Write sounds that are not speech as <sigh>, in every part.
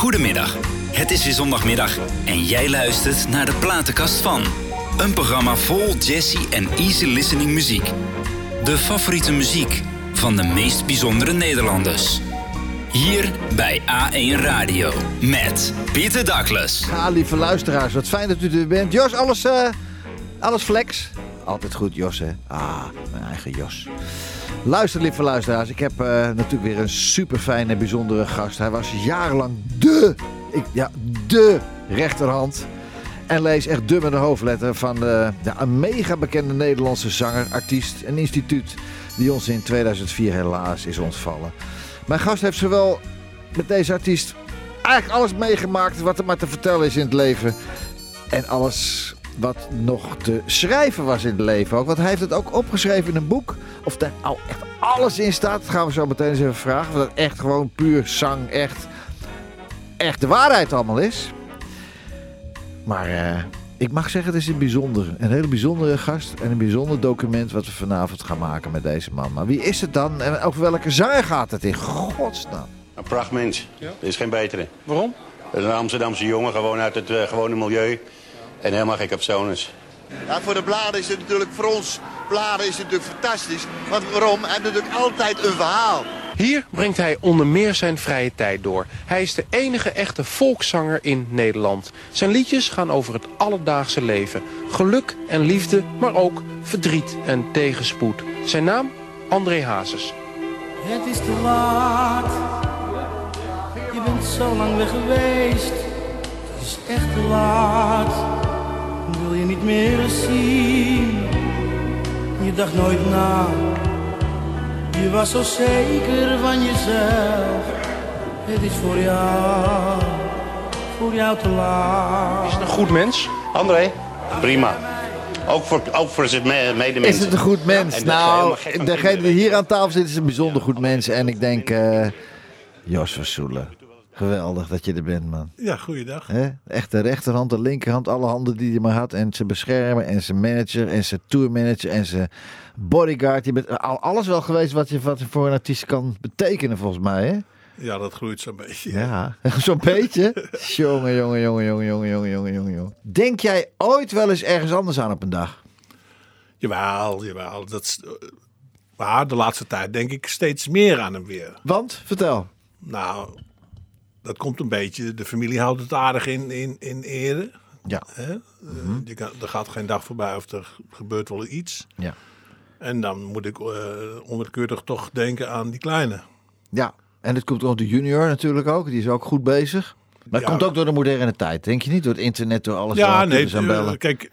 Goedemiddag. Het is weer zondagmiddag en jij luistert naar de platenkast van. Een programma vol jazzy en easy listening muziek. De favoriete muziek van de meest bijzondere Nederlanders. Hier bij A1 Radio met Pieter Douglas. Ja, lieve luisteraars, wat fijn dat u er bent. Jos, alles, eh, alles flex? Altijd goed, Jos, hè? Ah, mijn eigen Jos. Luister, lieve luisteraars, ik heb eh, natuurlijk weer een super fijne, bijzondere gast. Hij was jarenlang de, ik, ja, de rechterhand. En lees echt de met een hoofdletter van de, ja, een mega bekende Nederlandse zanger, artiest en instituut. Die ons in 2004 helaas is ontvallen. Mijn gast heeft zowel met deze artiest eigenlijk alles meegemaakt wat er maar te vertellen is in het leven. En alles wat nog te schrijven was in het leven ook. Want hij heeft het ook opgeschreven in een boek. Of daar al echt alles in staat. Dat gaan we zo meteen eens even vragen. Of dat echt gewoon puur zang, echt, echt de waarheid allemaal is. Maar eh, ik mag zeggen, het is een bijzondere, een hele bijzondere gast. En een bijzonder document wat we vanavond gaan maken met deze man. Maar wie is het dan? En over welke zanger gaat het in godsnaam? Een prachtmens. Er is geen betere. Waarom? Dat is een Amsterdamse jongen, gewoon uit het eh, gewone milieu. En helemaal gek op. Ja, voor de bladen is het natuurlijk, voor ons bladen is het natuurlijk fantastisch. Want waarom? Hij heeft natuurlijk altijd een verhaal. Hier brengt hij onder meer zijn vrije tijd door. Hij is de enige echte volkszanger in Nederland. Zijn liedjes gaan over het alledaagse leven. Geluk en liefde, maar ook verdriet en tegenspoed. Zijn naam? André Hazes. Het is te laat. Je bent zo lang weg geweest. Het is echt te laat. Wil je niet meer zien? Je dacht nooit na. Je was zo zeker van jezelf. Het is voor jou, voor jou te laat. Is het een goed mens? André? Prima. Ook voor, ook voor zijn me- medemensen. Is het een goed mens? Nou, van degene die hier aan tafel zit is een bijzonder goed mens. En ik denk, eh, Jos Versoelen. Geweldig dat je er bent, man. Ja, goeiedag. He? Echt de rechterhand, de linkerhand, alle handen die je maar had. En ze beschermen en zijn manager en zijn tourmanager en zijn bodyguard. Je bent alles wel geweest wat je, wat voor een artiest kan betekenen, volgens mij. Hè? Ja, dat groeit zo'n beetje. Ja, <laughs> zo'n beetje. jongen, jongen, jongen, jongen, jongen, jongen, jongen, jongen. Denk jij ooit wel eens ergens anders aan op een dag? Jawel, jawel. Dat is, eh, maar de laatste tijd denk ik steeds meer aan hem weer. Want? Vertel. Nou, dat komt een beetje. De familie houdt het aardig in, in, in ere. Ja. Hè? Eh, je kan, er gaat geen dag voorbij of er gebeurt wel iets. Ja. En dan moet ik uh, onwillekeurig toch denken aan die kleine. Ja, en het komt ook de junior natuurlijk ook. Die is ook goed bezig. Maar het Ja. komt ook door de moderne tijd, denk je niet? Door het internet, door alles. Ja, nee, bellen. eh, kijk,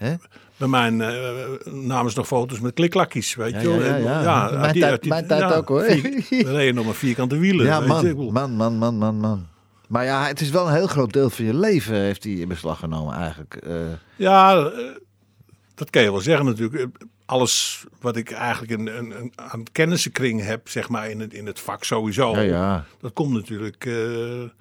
bij mijn eh namen ze nog foto's met kliklakjes, weet Ja, je wel. ja, En, ja. Mijn die- tijd- die- mijn tijd ook, hoor. vier- Er reden nog maar vierkante wielen. Ja, weet je. man, man, man, man, man, man. Maar ja, het is wel een heel groot deel van je leven heeft hij in beslag genomen eigenlijk. Eh, Ja, eh, dat kan je wel zeggen natuurlijk. Eh, Alles wat ik eigenlijk in, in, in- aan kennissenkring heb, zeg maar, in het, in het vak sowieso. ja, ja, Dat komt natuurlijk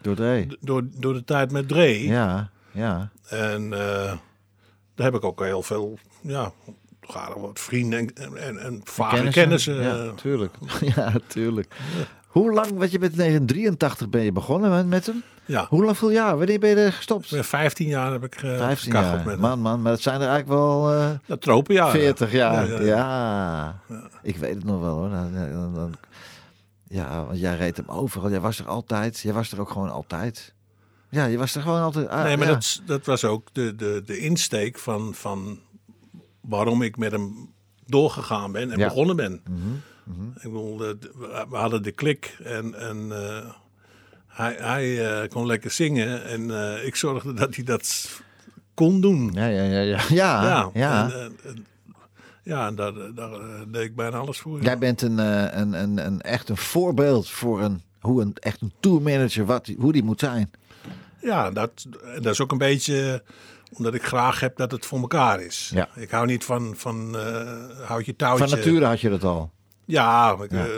door de door, door de tijd met Dre. Ja, ja. En daar heb ik ook heel veel, ja, toch aardig wat vrienden en, en, en, vage kennissen. <laughs> Ja, tuurlijk. ja, tuurlijk. Hoe lang, want je bent in 1983 ben je begonnen met, met hem? ja. Hoe lang, veel jaar? Wanneer ben je er gestopt? Ja, 15 jaar heb ik eh 15 gekacheld jaar. met hem. Man, man, maar dat zijn er eigenlijk wel eh, Ja, tropenjaren. 40 jaar. Ja, Ja, ja, ik weet het nog wel hoor. Dan- dan- dan- ja, want jij reed hem overal. Jij was er altijd. Jij was er ook gewoon altijd. Ja, je was er gewoon altijd. ah, Nee, maar ja. dat, dat was ook de, de, de insteek van, van waarom ik met hem doorgegaan ben en Ja. begonnen ben. Ik bedoel, de- de- we- we hadden de klik en, en eh, hij, hij eh, kon lekker zingen en eh, ik zorgde dat hij dat kon doen. Ja, ja, ja, ja. <laughs> Ja, ja. En, en- ja, en daar, daar deed ik bijna alles voor. Jij bent een, een, een, een, echt een voorbeeld voor een, hoe een, echt een tourmanager, wat, hoe die moet zijn. Ja, dat, dat is ook een beetje omdat ik graag heb dat het voor elkaar is. Ja. Ik hou niet van, van houd je touwtje. Van nature had je dat al. Ja, ik, Ja. eh,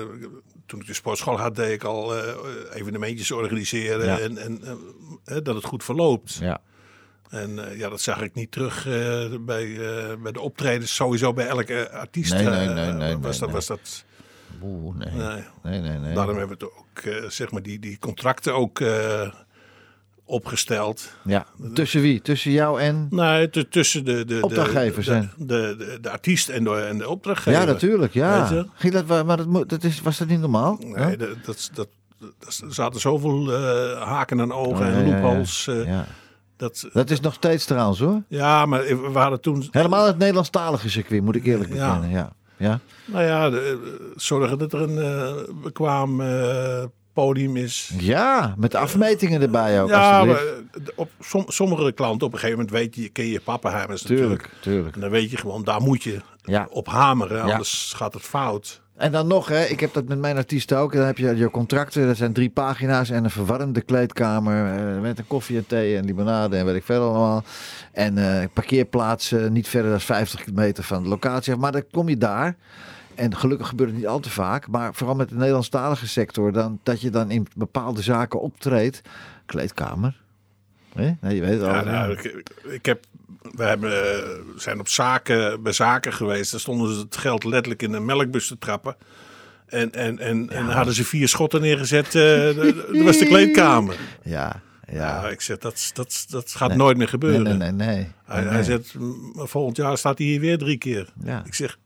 toen ik de sportschool had, deed ik al eh, evenementjes organiseren Ja. en, en eh, dat het goed verloopt. Ja. En ja, dat zag ik niet terug bij, bij de optredens, sowieso bij elke artiest. Nee, nee, nee, nee, was, nee, dat, was dat. Oeh, nee. Nee. Nee, nee. Daarom hebben we het ook, zeg maar, die, die contracten ook opgesteld. Ja. Tussen wie? Tussen jou en... Nee, tussen de, de, Opdrachtgevers, de, de, de, de, de artiest en de, en de opdrachtgever. Ja, natuurlijk. Ja. Ging dat, maar dat, dat is, was dat niet normaal? Nee, dat, dat, dat, er zaten zoveel eh, haken en ogen Oh, en loopholes. eh, Ja. dat, Dat is nog steeds trouwens hoor. ja, maar we waren toen... Helemaal het Nederlandstalige circuit, moet ik eerlijk bekennen. Ja. Ja. Nou ja, de- zorgen dat er een eh, bekwaam eh, podium is. ja, met afmetingen erbij ook. Ja, maar eh, op som- sommige klanten op een gegeven moment weet je, ken je pappenheimers natuurlijk. Tuurlijk, tuurlijk. En dan weet je gewoon, daar moet je Ja. op hameren, Ja. anders gaat het fout. En dan nog, hè, ik heb dat met mijn artiesten ook. Dan heb je je contracten, dat zijn drie pagina's en een verwarmde kleedkamer eh, met een koffie en thee en limonade en weet ik veel allemaal. En eh parkeerplaatsen niet verder dan 50 meter van de locatie. Maar dan kom je daar. En gelukkig gebeurt het niet al te vaak. Maar vooral met de Nederlandstalige sector. Dan, dat je dan in bepaalde zaken optreedt. Kleedkamer. Hè? Nee, je weet het al. Ja, nou, ik, ik heb, we hebben, eh, zijn op zaken, bij zaken geweest. Daar stonden ze het geld letterlijk in een melkbus te trappen. En, en, en, en hadden ze vier schotten neergezet. eh, dat was de kleedkamer. ja, ja. Ja, ik zeg, dat, dat, dat gaat nooit meer gebeuren. nee, nee. nee. Hij, Nee, hij zegt, "M, volgend jaar staat hij hier weer drie keer. Ja. Ik zeg,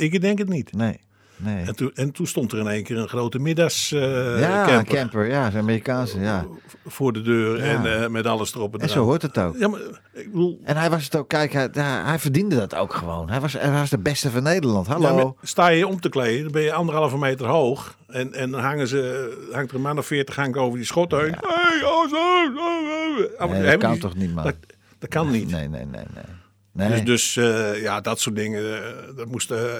ik denk het niet. Nee, nee. En toen, en toen stond er in één keer een grote middags eh, ja, camper camper. Ja, zijn Amerikaanse, ja. voor de deur en eh, met alles erop en En zo eraan. hoort het ook. Ja, maar ik bedoel, En hij was het ook, kijk, hij, hij verdiende dat ook gewoon. Hij was, hij was de beste van Nederland. Hallo. Ja, maar sta je om te kleden, dan ben je anderhalve meter hoog. En, en dan hangen ze, hangt er een man of veertig hangt over die schot heen. Hey, oh, zo. Ah, Nee, dat kan die- toch niet, man? Dat, dat kan niet. Nee, nee, nee, nee. Nee. Dus, dus eh, ja, dat soort dingen, eh, dat moest eh,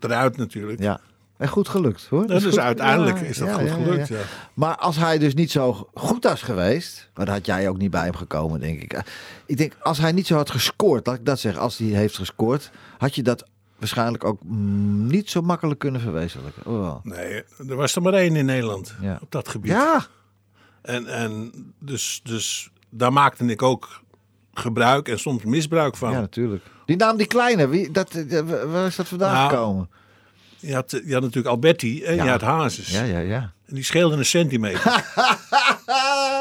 eruit natuurlijk. Ja. En goed gelukt, hoor. Dat is goed. uiteindelijk Ja, is dat ja, goed gelukt. ja. Maar als hij dus niet zo goed was geweest, maar dan had jij ook niet bij hem gekomen, denk ik. Ik denk, als hij niet zo had gescoord, laat ik dat zeggen, als hij heeft gescoord, had je dat waarschijnlijk ook mm, niet zo makkelijk kunnen verwezenlijken. Oh. Nee, er was er maar één in Nederland op dat gebied. Ja, En, en dus, dus daar maakte ik ook gebruik en soms misbruik van. ja, natuurlijk. Die naam, die kleine, wie, dat, eh, waar is dat vandaan Nou, gekomen? Je, had, je had natuurlijk Alberti en Ja. je had Hazes. Ja, ja, ja. En die scheelden een centimeter. <laughs>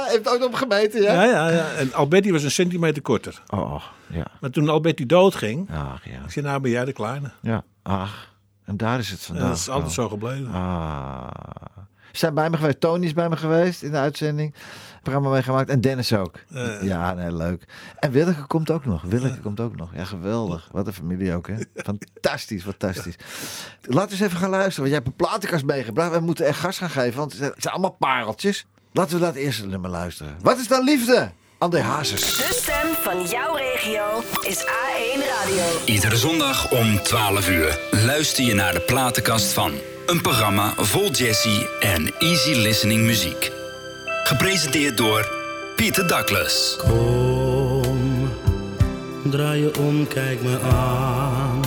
Heeft ook nog gemeten, ja? ja, ja, ja. En Alberti was een centimeter korter. Oh, ja. Maar toen Alberti doodging, Ach, ja. ik zei, nou ben jij de kleine. Ja, ach. En daar is het En vandaan. dat is altijd zo gebleven. Ah. Ze zijn bij me geweest. Tony is bij me geweest in de uitzending. Programma meegemaakt. En Dennis ook. Eh. ja, nee, leuk. En Willeke komt ook nog. Willeke komt ook nog. Ja, geweldig. Wat een familie ook, hè. Fantastisch, fantastisch. Laten we eens even gaan luisteren. Want jij hebt een platenkast meegebracht. We moeten echt gas gaan geven, want het zijn- het zijn allemaal pareltjes. Laten we dat eerste nummer luisteren. Wat is dan liefde? André Hazes. De stem van jouw regio is A1 Radio. Iedere zondag om 12 uur luister je naar de platenkast van. Een programma vol jazzy en easy listening muziek. Gepresenteerd door Pieter Douglas. Kom, draai je om, kijk me aan.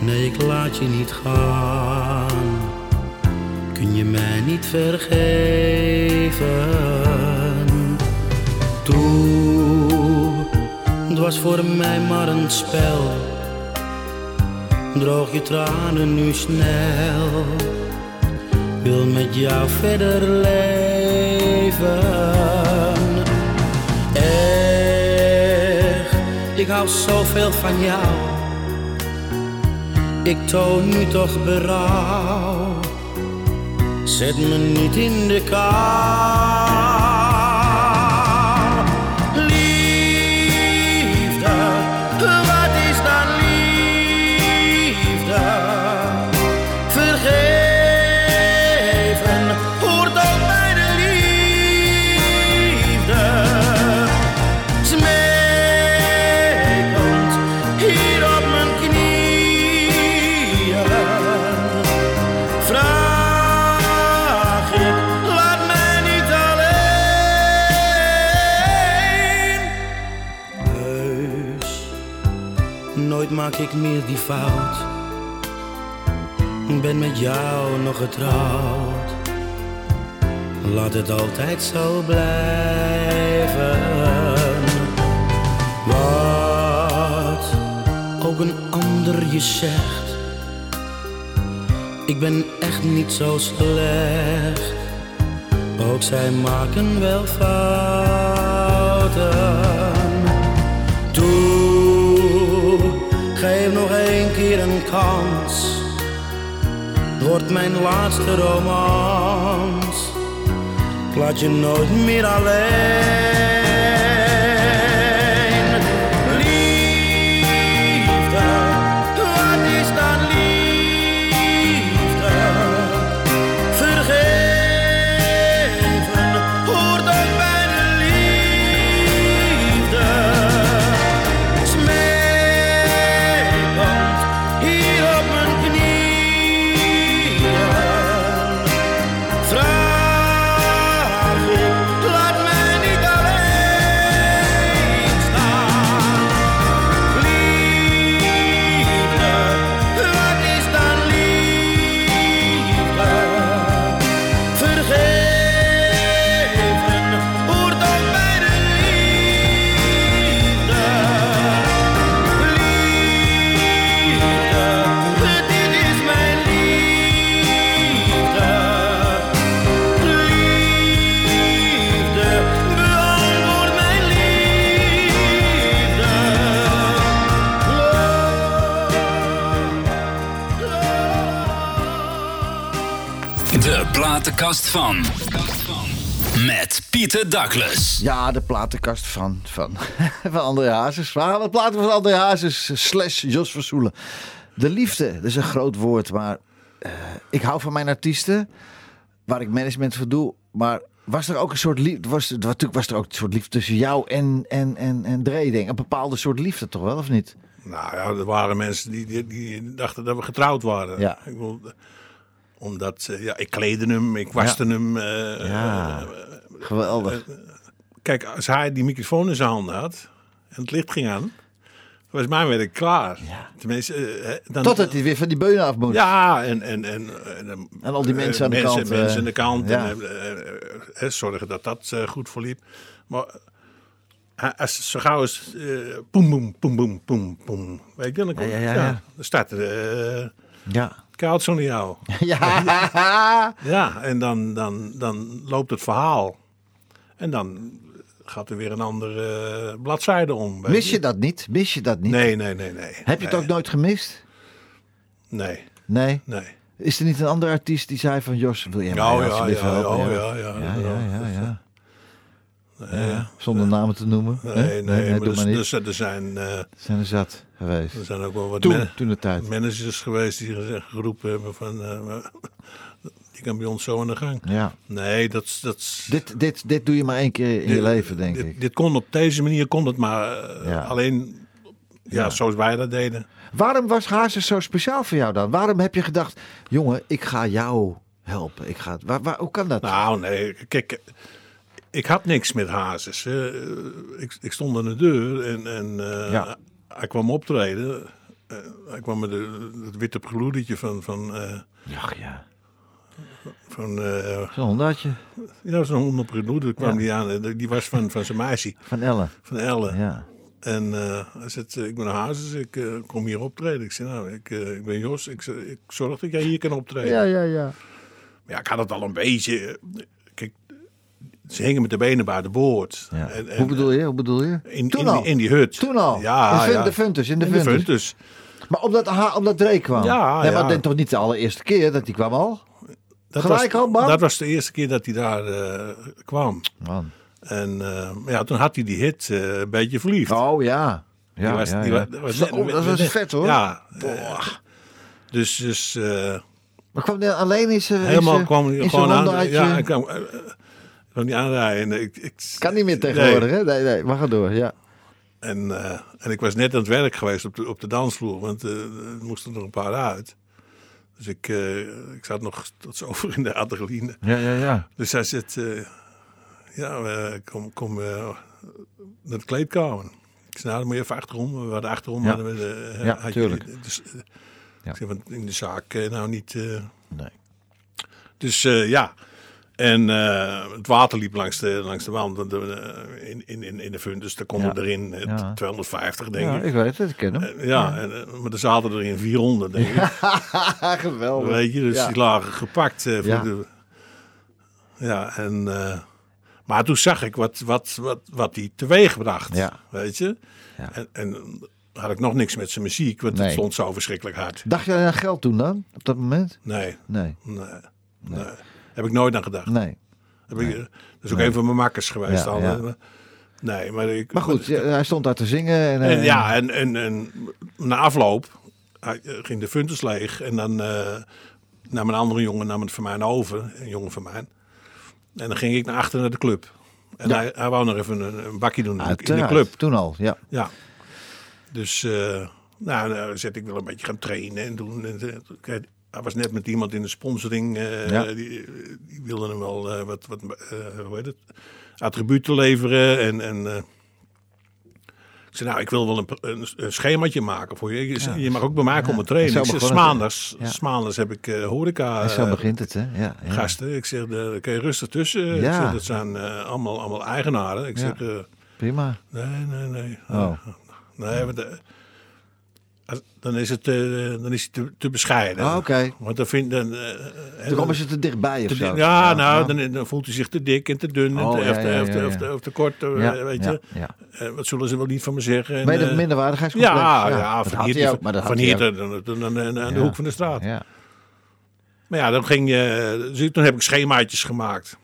Nee, ik laat je niet gaan. Kun je mij niet vergeven? Toe, het was voor mij maar een spel. Droog je tranen nu snel wil met jou verder leven. Echt, ik hou zoveel van jou. Ik toon nu toch berouw. Zet me niet in de kou. Ik ben met jou nog getrouwd. Laat het altijd zo blijven. Wat ook een ander je zegt. Ik ben echt niet zo slecht. Ook zij maken wel fouten. Keer kans. Wordt mijn laatste romans. Laat je nooit meer alleen. Platenkast van. Met Pieter Douglas. Ja, de platenkast van, van, <laughs> van André Hazes. We de platen van André Hazes slash Jos Versoelen. De liefde, dat is een groot woord, maar eh, ik hou van mijn artiesten, waar ik management voor doe. Maar was er ook een soort liefde, was, er- natuurlijk was er ook een soort liefde tussen jou en, en, en, en Dre, denk. Een bepaalde soort liefde toch wel, of niet? Nou ja, er waren mensen die, die, die dachten dat we getrouwd waren. Ja. Ik bedoel, omdat, eh, ja, ik kleedde hem, ik waste hem. eh, Ja, geweldig. Kijk, als hij die microfoon in zijn handen had en het licht ging aan, was mijn werk klaar. Tenminste, eh, eh, dan, Totdat hij weer van die beunen af moet. Ja, en, en, en, en, En al die mensen aan de mensen, kant, Mensen eh, aan de kant. ja. En, eh, eh, eh, zorgen dat dat eh, goed verliep. Maar als zo gauw is, eh poem, boem, poem, boem, poem, poem. Weet je, dan, komt, Ja, ja, ja, ja. dan staat er Ja. Koud zonder jou. <laughs> Ja. <laughs> Ja, en dan, dan, dan loopt het verhaal. En dan gaat er weer een andere eh, bladzijde om. Mis je dat niet? Mis je dat niet? Nee, nee, nee, nee. Heb je het ook nooit gemist? Nee, Nee. nee. Is er niet een andere artiest die zei van Jos, wil jij mij ja, alsjeblieft ja, helpen? ja, ja, ja, ja, ja, ja, ja. Ja, Zonder namen te noemen. Nee, nee, maar doe maar er, niet. er, er zijn, eh, zijn er zat geweest. er zijn ook wel wat Toen, toen de tijd. managers geweest die gezegd- geroepen hebben van... eh, <laughs> die kan bij ons zo aan de gang. Ja. Nee, dat, dat, Dit, dit, dit doe je maar één keer in je leven, denk dit, ik. Dit kon op deze manier, kon het maar eh, Ja. alleen ja, Ja. zoals wij dat deden. Waarom was Hazes zo speciaal voor jou dan? Waarom heb je gedacht, jongen, ik ga jou helpen. Ik ga, waar, waar, hoe kan dat? Nou, nee, kijk, ik had niks met Hazes. Ik, ik stond aan de deur en, en eh, Ja. hij kwam optreden. Eh, hij kwam met de- het witte preludietje van, van, eh, Ja, ja. van Zo'n honderdje ja, zo'n honderd prelude kwam Ja. die aan. Die was van, van zijn meisje, van Ellen. van Elle. Ja. En hij zegt, ik ben Hazes, ik kom hier optreden. Ik zei, nou, ik, ik ben Jos, ik, ik zorg dat jij hier kan optreden. ja, ja, ja. Maar ja, ik had het al een beetje... ze hingen met de benen bij de boord. ja. En- en- hoe bedoel je? Hoe bedoel je? In, Toen in, al? die, in die hut. Toen al? Ja, in ja. de Funtus, in de In de Funtus. Funtus. Maar omdat, ha, omdat Drake kwam? Ja, nee, maar denk toch niet de allereerste keer dat hij kwam al? Dat Gelijk was, al, bam? Dat was de eerste keer dat hij daar eh, kwam. Man. En eh, ja, toen had hij die hit eh, een beetje verliefd. Oh ja. Ja, was- dat was dat was vet hoor. Ja. dus dus eh, Maar kwam hij alleen in zijn helemaal in zijn- kwam hij gewoon aan. Ja, ik kwam, kwam niet aanrijden. En Ik, ik, Kan niet meer tegenwoordig, hè? Nee, nee, maar ga door, ja. En, eh, en ik was net aan het werk geweest op de, op de dansvloer, want eh, er moesten er nog een paar uit. Dus ik, eh, ik zat nog <laughs> tot zo over in de adrenaline. Ja, ja, ja. Dus hij zegt, eh, ja, eh, kom, kom naar de kleedkamer. Ik zei, nou, dan moet je even achterom. We hadden achterom. Ja. Hadden we de, Ja, had tuurlijk. Dus, Ja. Ik want in de zaak nou niet... eh, Nee. dus eh, ja, en eh, het water liep langs de, langs de wand eh, in, in, in, in de fun. Dus daar konden Ja. erin eh, Ja. 250, denk Ja, ik. ik weet het, ik ken hem. Eh, ja, En, eh, maar er zaten er in 400, denk ik. <laughs> Geweldig. Weet je, dus die lagen gepakt. eh, voor Ja. de, Ja, en, eh, maar toen zag ik wat, wat, wat, wat hij teweeg bracht. Ja. Weet je? Ja. En, en had ik nog niks met zijn muziek, want Nee. het stond zo verschrikkelijk hard. Dacht jij aan geld toen dan? Op dat moment? Nee, Nee. nee, nee. Heb ik nooit aan gedacht. Nee. Heb ik, dat is ook een van mijn makkers geweest. Ja, al. ja. Nee, maar ik... Maar goed, hij stond daar te zingen. En, En eh, ja, en, en, en na afloop hij, eh, ging de funtus leeg. En dan eh, nam een andere jongen nam het van mij over. Een jongen van mij. En dan ging ik naar achter naar de club. En Ja. hij, hij wou nog even een, een bakje doen in de- in de uiteraard. club. Toen al, ja. Ja. Dus eh nou, nou zet ik wel een beetje gaan trainen en doen. En, eh, hij was net met iemand in de sponsoring. eh, Ja. die, die wilde hem wel eh, wat, wat eh, hoe heet het, attributen leveren. En, en ik zei, nou, ik wil wel een, een, een schemaatje maken voor je. Je, je mag ook bij mij trainen. Ik begon het, smaandags, ja. smaandags heb ik horeca zo begint het, hè? Ja, ja. gasten. Ik zeg, daar kun je rustig tussen. Ik zeg, dat zijn allemaal, allemaal eigenaren. Ik zeg, Prima. nee, nee, nee. Oh. Nee, want, dan is het, eh, dan is het te, te bescheiden. Ah, oké. Want dan vind dan, eh, Toen komen ze te dichtbij of te zo. ja, nou, Dan, dan voelt hij zich te dik en te dun Oh, of, te, ja, of te- ja, of ja. te- of te kort, weet je. Eh, wat zullen ze wel niet van me zeggen? En, eh, minderwaardigheidscomplex. Ja, Ja, ja, dat van hier, ook, dat van had hier dan- dan- dan- aan de hoek van de straat. Ja. Maar ja, dan ging je. dus toen heb ik schemaatjes gemaakt.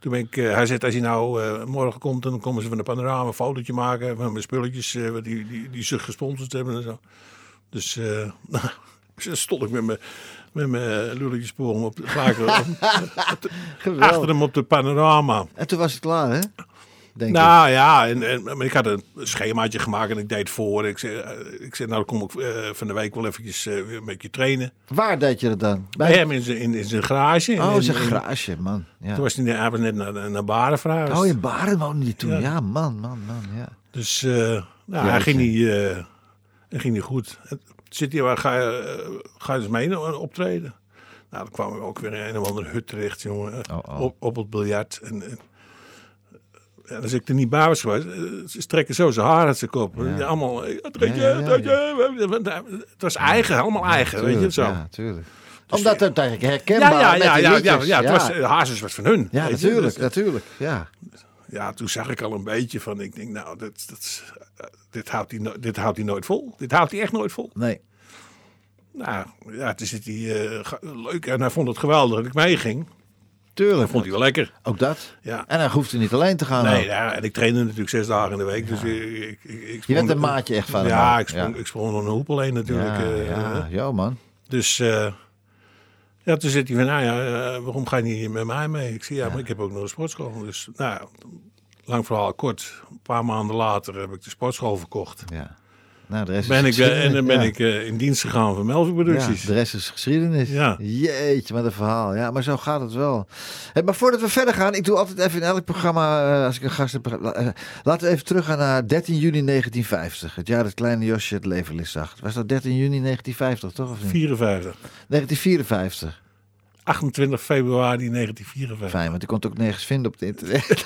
Toen ben ik, eh, hij zegt, als hij nou eh, morgen komt, dan komen ze van de panorama een fotootje maken van mijn spulletjes eh, die, die, die ze gesponsord hebben en zo. Dus <laughs> dan stond ik met mijn met mijn lulletjesporen op, <laughs> Geweldig. achter hem op de panorama. En toen was het klaar, hè? Denk ik. Nou ja, en, en, maar ik had een schemaatje gemaakt en ik deed voor. Ik zei, eh, ik zei nou kom ik eh, van de week wel eventjes eh, weer een beetje trainen. Waar deed je dat dan? Bij hem in zijn, in, in zijn garage. Oh, in, zijn garage, man. Ja. Toen was hij, hij was net naar, naar Baren verhuisd. Oh, in Baren woonde die toen. Ja. Ja, man, man, man. Ja. Dus eh, nou, hij, ging niet, eh, hij ging niet goed. Zit hij, waar ga je, eh, ga je eens mee optreden? Nou, dan kwamen we ook weer in een of andere hut terecht, jongen. Oh, oh. Op, op het biljart. En, en, als ik er niet bij was eh, ze trekken zo zijn haar uit zijn kop. Ja. Allemaal, eh. Het was eigen, allemaal eigen, weet je het zo. Ja, tuurlijk. Omdat het eigenlijk herkenbaar Ja, ja, ja, ja, ja, het was, eh, Hazes was van hun. Ja, je. natuurlijk, Dus, natuurlijk. Ja. ja, toen zag ik al een beetje van, ik denk, nou, dat, dat, is- dit, houdt hij dit houdt hij nooit vol. Dit houdt hij echt nooit vol. Nee. Nou, ja, toen zit hij leuk en hij vond het geweldig dat ik meeging. Tuurlijk. Dat vond hij wel lekker. Ook dat. Ja. En hij hoefde niet alleen te gaan. Nee, ook. ja, en ik trainde natuurlijk zes dagen in de week. Dus ik, ik, ik, ik Je bent een maatje echt van Ja, ik sprong, Ja. ik sprong nog een hoep alleen natuurlijk. ja, eh, ja, ja, man. Dus eh, ja, toen zit hij van, nou ja, eh, waarom ga je niet met mij mee? Ik zie ja, maar ik heb ook nog een sportschool. Dus nou, ja, lang verhaal kort. Een paar maanden later heb ik de sportschool verkocht. Ja. Nou, de rest Ben is ik, eh, en dan ben Ja. ik eh, in dienst gegaan van Melvin Ja, Producties. de rest is geschiedenis. Ja. Jeetje, wat een verhaal. Ja, maar zo gaat het wel. Hey, maar voordat we verder gaan, ik doe altijd even in elk programma, eh, als ik een gast heb, la- laten we even teruggaan naar 13 juni 1950. Het jaar dat kleine Josje het leven licht zag. Was dat 13 juni 1950, toch? Of niet? 54. 1954. 28 februari 1954. Fijn, want die kon het ook nergens vinden op <laughs> het internet.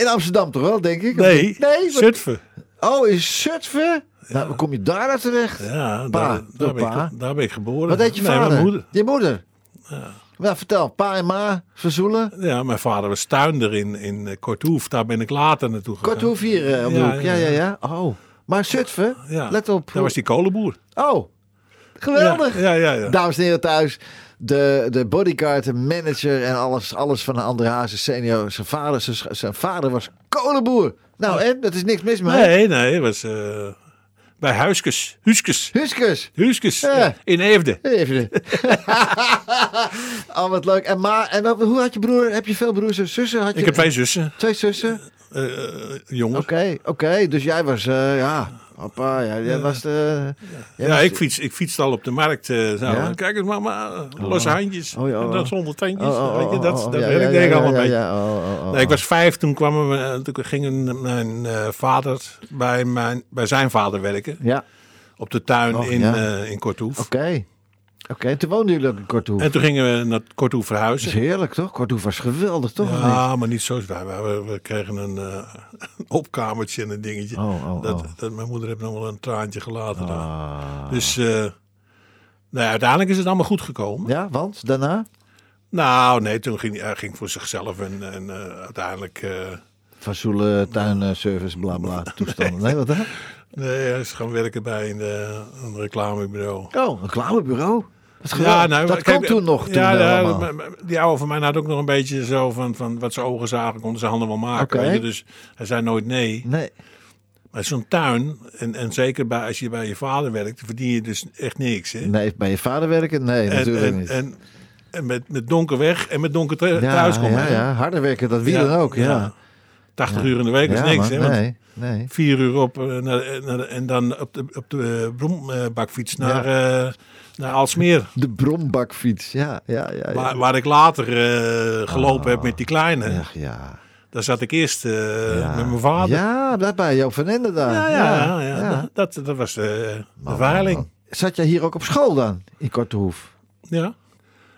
In Amsterdam toch wel, denk ik? Nee, nee Zutphen. Oh, in Zutphen? Nou, hoe kom je daar nou terecht? Ja, Pa, daar, daar, ben pa. ik, daar ben ik geboren. Wat deed je vader? mijn moeder. Je moeder? Nou, vertel. Pa en ma verzoelen? Ja, mijn vader was tuinder in, in eh, Korthoef. Daar ben ik later naartoe gegaan. Korthoef hier eh, de Ja. Ja, ja, ja. Oh. Maar Zutphen? Ja. Let op. Daar was die kolenboer. Oh. Geweldig. Ja, ja, ja. Dames en heren thuis. De, de bodyguard, de manager en alles, alles van André Hazes senior. Zijn vader, zijn, zijn vader was kolenboer. Nou, en? Dat is niks mis mee. Nee, nee, het was eh, bij Huiskes. Huiskes. Huskus. Huiskes. Ja. ja, In Eefde. Even. oh, <laughs> <laughs> wat leuk. En, ma, en wat- hoe had je broer? Heb je veel broers en zussen? Had je, Ik heb twee zussen. Twee zussen? eh, jongen. Oké, oké. Dus jij was, eh, ja, papa, ja, jij was de... Ja, was ik, de- fiets, ik fietste al op de markt. eh, zo. Ja? Kijk eens, mama. Losse handjes. Oh, ja, En oh. dan zonder tandjes. Oh, oh, weet je, oh, dat oh, dat ja, ik denk ja, al een beetje. oh, oh, oh, ik was vijf, toen, kwamen we, eh, toen ging mijn eh, vader bij, mijn, bij zijn vader werken. Ja, Op de tuin Oh, in, eh, in Korthoef. oké. Oké, en toen woonden jullie ook in. En toen gingen we naar Korthoef Dat is verhuizen. heerlijk, toch? Korthoef was geweldig, toch? niet? Ja, maar niet zo zwaar. We, kregen een eh, <laughs> opkamertje en een dingetje. Oh, oh, dat, oh. dat, mijn moeder heeft nog wel een traantje gelaten. daar. Ah. Dus, eh, Nee, uiteindelijk is het allemaal goed gekomen. Ja, want daarna? Nou, nee, toen ging hij ging voor zichzelf en, en eh, uiteindelijk... eh, Fasoelen, tuinservice, bla bla, toestanden. Nee, wat dan? <laughs> nee, hij is gaan werken bij een, eh, een reclamebureau. Oh, een reclamebureau. Geweldig. nou, dat kon toen nog. Toen ja, ja, die oude van mij had ook nog een beetje zo van, van wat zijn ogen zagen, konden zijn handen wel maken. Oké. weet je. Dus hij zei nooit nee. Nee. Maar zo'n tuin, en, en zeker bij, als je bij je vader werkt, verdien je dus echt niks. Hè? nee, bij je vader werken? Nee, en, natuurlijk en, niet. En, en met, met donker weg en met donker thu- ja, thuis komen. ja, hè? ja, harder werken, dat wie dan ook. Ja, 80 uur in de week is Ja, niks. hè? Nee, nee. Vier uur op eh, naar, naar en dan op de, op de eh, naar, eh naar Alsmeer. De brombakfiets, ja, ja, ja. ja. Waar, waar ik later eh, gelopen heb met die kleine. Ja, ja. Daar zat ik eerst eh, Ja. met mijn vader. Ja, daar bij van Ende daar. ja, ja, ja, Dat, dat was de, de Man, veiling. man, man. Zat jij hier ook op school dan, in Kortehoef? Ja.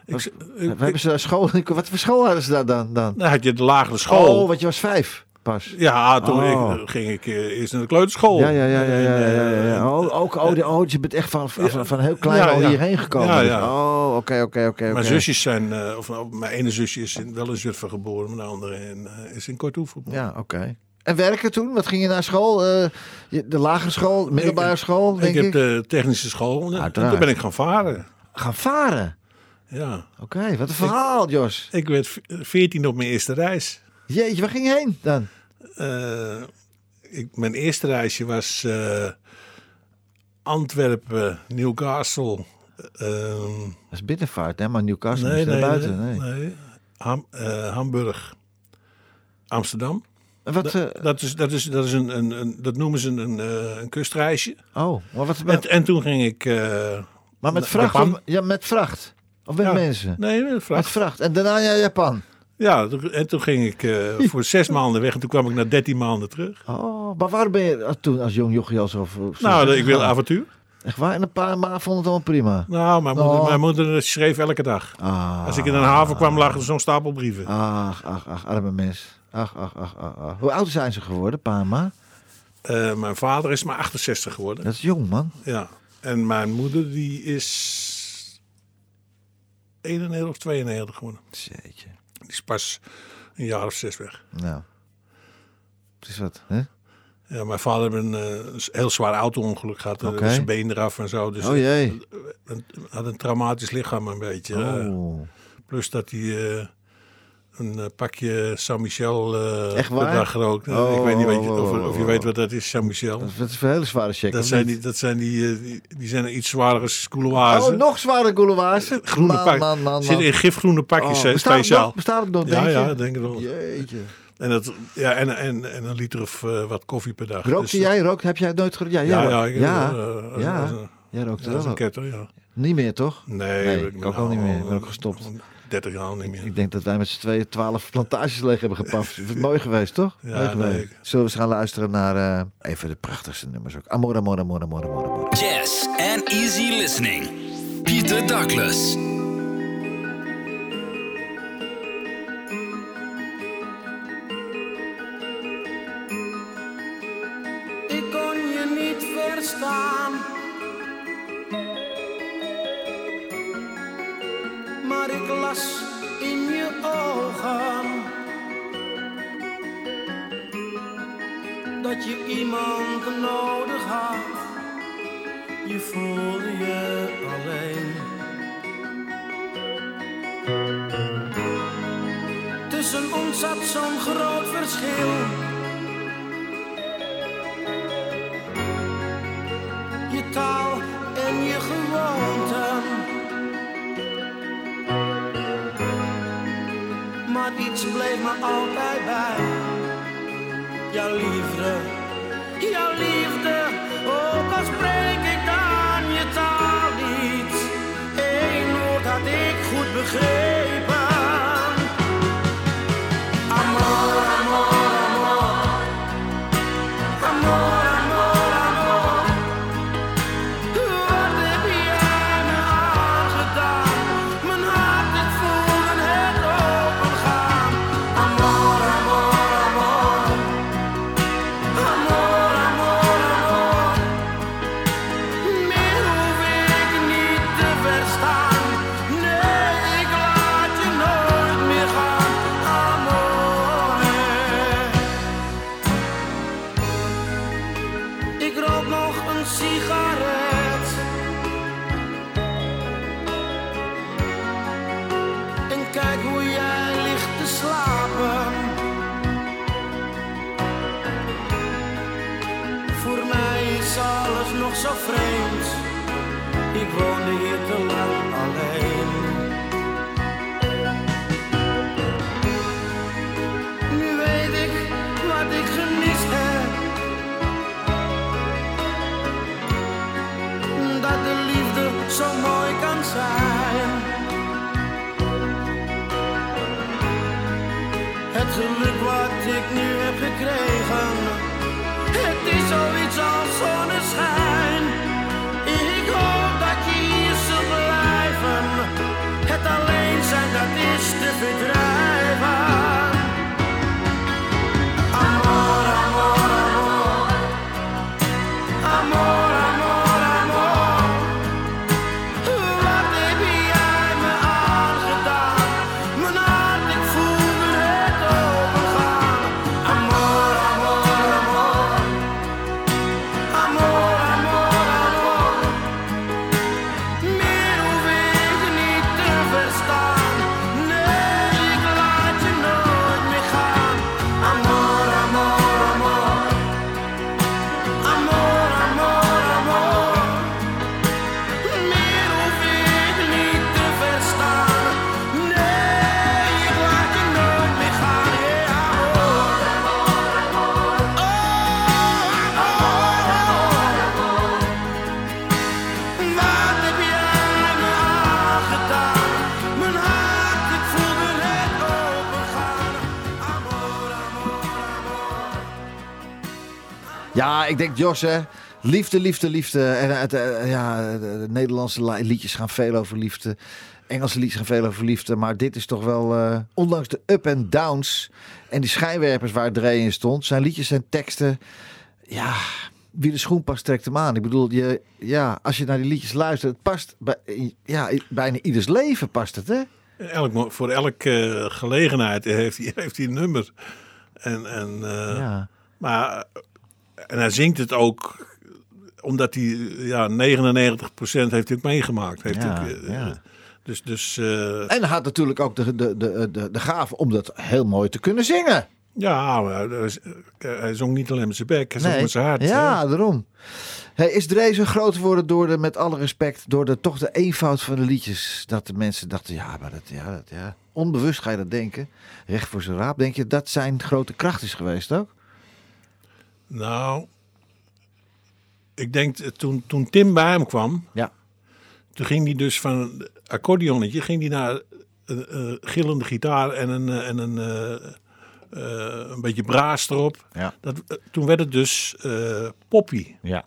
Ik, Wat- ik- ze daar school, <laughs> wat voor school hadden ze daar dan? dan? dan had je de lagere school. Oh, want je was vijf pas. Ja, toen Oh. ik, ging ik eh, eerst naar de kleuterschool. Ja, ja, ja, ja, ja, ja, ja, ja. En, Oh, ook, oh, de, oh, je bent echt van, van, van heel klein al hierheen gekomen. Ja, dus. ja. Oh, oké, oké, oké. Mijn zusjes zijn, eh, of nou, mijn ene zusje is in, wel in Zutphen geboren, mijn andere in, eh, is in geboren. Ja, oké. En werken toen? Wat ging je naar school? Eh, de lagere school, middelbare school, denk ik ik? heb de technische school. En Uiteraard. toen ben ik gaan varen. Gaan varen? Ja. Oké, wat een verhaal, Jos. Ik werd v- 14 op mijn eerste reis. Jeetje, waar ging je heen dan? Eh, ik, mijn eerste reisje was eh, Antwerpen, Newcastle. ehm, Dat is binnenvaart, hè? Maar Newcastle nee, is nee, naar buiten. nee, Nee. Ham- eh, Hamburg, Amsterdam. Wat, Dat, dat, is, dat, is, dat, is een, een, een, dat noemen ze een, een, een kustreisje. oh, maar, wat, En, en toen ging ik... maar met vracht? Of, ja, met vracht. Of met Ja. mensen? Nee, met Met vracht. vracht. En daarna naar Japan. Ja, en toen ging ik eh, <laughs> voor zes maanden weg en toen kwam ik na dertien maanden terug. Oh, maar waarom ben je als- toen als jong jochie al zo... zo Nou, ik wil avontuur. Echt waar? En een paar maanden vond het allemaal prima. Nou, mijn moeder, Oh. mijn moeder schreef elke dag. Ah, Als ik in een haven kwam, lag er zo'n stapel brieven. Ach, ach, ach, arme mens. Ach, ach, ach, ach, ach. Hoe oud zijn ze geworden, pa en ma? Eh, mijn vader is maar 68 geworden. Dat is jong, man. Ja. En mijn moeder die is 91 of 92 geworden. Jeetje. Die is pas een jaar of zes weg. Nou. Is wat, hè? Ja, mijn vader heeft een eh, heel zwaar auto-ongeluk gehad. Oké. is zijn been eraf en zo. Dus Oh jee. een- had een traumatisch lichaam een beetje. eh. Oh. plus dat hij eh, een eh, pakje Saint-Michel eh Echt per dag rookt. Oh, ik weet niet weet je- oh, of, oh, of je oh, weet oh. wat dat is, Saint-Michel. Dat is, dat is een hele zware check. Dat zijn, die, dat zijn die, eh, die, die zijn iets zwaardere als Couloise. Oh, nog zware goelewazen. groene man, pak. man, man, Zitten man. in gifgroene pakjes, Oh, het speciaal. nog? Bestaat het nog, ja, denk je? ja, denk ik wel. Jeetje. En, dat, ja, en, en, en een liter of eh, wat koffie per dag. Rookte Dus, jij? Rook, heb jij het nooit gerookt? Ja, Ja, ja, ja. Ik, ja. eh, als- ja. als een- Jij rookte als wel. ketter, ja. Niet meer, toch? Nee, Nee, ik ook al niet meer. Ik ben ook al gestopt. 30 jaar al niet meer. Ik denk dat wij met z'n tweeën twaalf plantages leeg hebben is <laughs> mooi geweest, toch? Ja, mooi geweest. nee. Zullen we eens gaan luisteren naar eh, even de prachtigste nummers ook. Amor, amor, amor, amor, amor, amor. Jazz and easy listening. Peter Douglas. Ik kon je niet verstaan. Maar ik las in je ogen dat je iemand nodig had. Je voelde je alleen. Tussen ons zat zo'n groot verschil. Maar iets bleef me altijd bij. Jouw liefde, jouw liefde. Ook al spreek ik dan je taal niet. Eén woord had ik goed begrepen. Ja, ik denk Jos, hè. Liefde, liefde, liefde. En het, eh, ja, de, de Nederlandse li- liedjes gaan veel over liefde. Engelse liedjes gaan veel over liefde. Maar dit is toch wel, eh, ondanks de up en downs en die schijnwerpers waar Dre in stond, zijn liedjes en teksten, ja, wie de schoen past trekt hem aan. Ik bedoel, je, ja, als je naar die liedjes luistert, het past bij, ja, bijna ieders leven past het, hè? Elk, voor elke eh, gelegenheid heeft hij, heeft hij een nummer. En, en, eh, Ja. Maar, en hij zingt het ook omdat hij ja, 99% heeft ook meegemaakt. Heeft Ja, ook, eh, ja. Dus, dus eh, En hij had natuurlijk ook de, de, de, de, de gave om dat heel mooi te kunnen zingen. ja, maar hij, zong niet alleen met zijn bek, hij zong met zijn hart. Ja, hè. daarom. Hey, is zo groot geworden door de, met alle respect, door de, toch de eenvoud van de liedjes? Dat de mensen dachten, ja, maar dat, ja, dat, ja. Onbewust ga je dat denken. Recht voor zijn raap. Denk je dat zijn grote kracht is geweest ook? Nou, ik denk toen, toen Tim bij hem kwam, Ja. toen ging hij dus van een accordeonnetje ging hij naar een gillende gitaar en een, eh, en een, eh, eh, een beetje braas erop. Ja. Dat, toen werd het dus eh, poppy. Ja.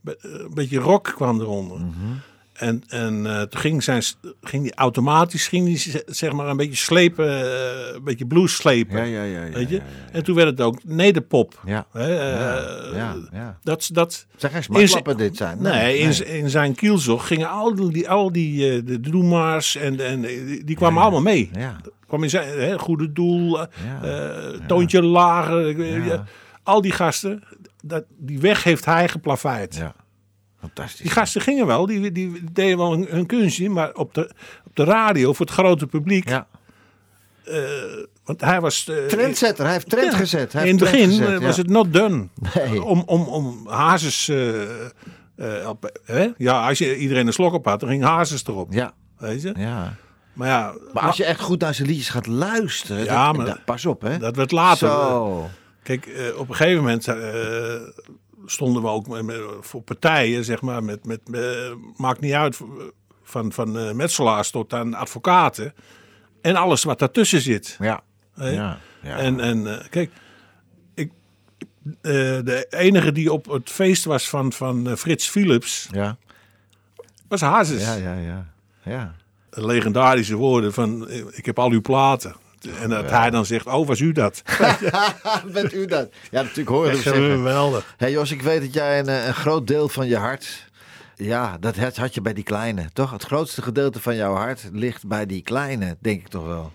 Be- een beetje rock kwam eronder. Mhm. En, en eh, toen ging, zijn, ging die automatisch ging die, zeg maar een beetje slepen, eh, een beetje blues slepen. Ja, ja, ja, ja, weet je? En toen werd het ook nederpop. Ja. Hè, ja, ja. Dat, dat, geen in smartlappen zijn- dit zijn. Nee, In, in zijn kielzog gingen al die, al die de Droemars en, en die, kwamen allemaal mee. Ja. Kwam in zijn hè, goede doel, toontje lager. Al die gasten, dat, die weg heeft hij geplaveid. ja. Fantastisch. Die gasten gingen wel, die, die deden wel hun, hun kunstje, maar op de, op de radio voor het grote publiek. Ja. Want hij was. eh, Trendsetter. Hij heeft trend ja, gezet. Hij in het heeft begin trend gezet, eh, was ja. het not done. Nee. Om, om, om Hazes. eh, eh, op, hè? Ja, als je iedereen een slok op had, dan ging Hazes erop. Ja. Weet je? Ja. Maar ja, Maar als je echt goed naar zijn liedjes gaat luisteren, Ja, dat- maar- dat- pas op hè. dat werd later. Zo. Kijk, eh, op een gegeven moment eh, stonden we ook voor partijen, zeg maar, met, met, eh, maakt niet uit, van, van eh, metselaars tot aan advocaten. En alles wat daartussen zit. Ja. Ja. ja. En, en eh, kijk, ik, eh, de enige die op het feest was van, van eh, Frits Philips, ja. was Hazes. Ja, ja, ja. Ja. De legendarische woorden van, eh, ik heb al uw platen. En dat hij dan zegt, oh, was u dat? <laughs> Bent u dat? Ja, natuurlijk hoor zeggen. geweldig. Hé hey Jos, ik weet dat jij een, eh, een groot deel van je hart... Ja, dat had had je bij die kleine, toch? Het grootste gedeelte van jouw hart ligt bij die kleine, denk ik toch wel.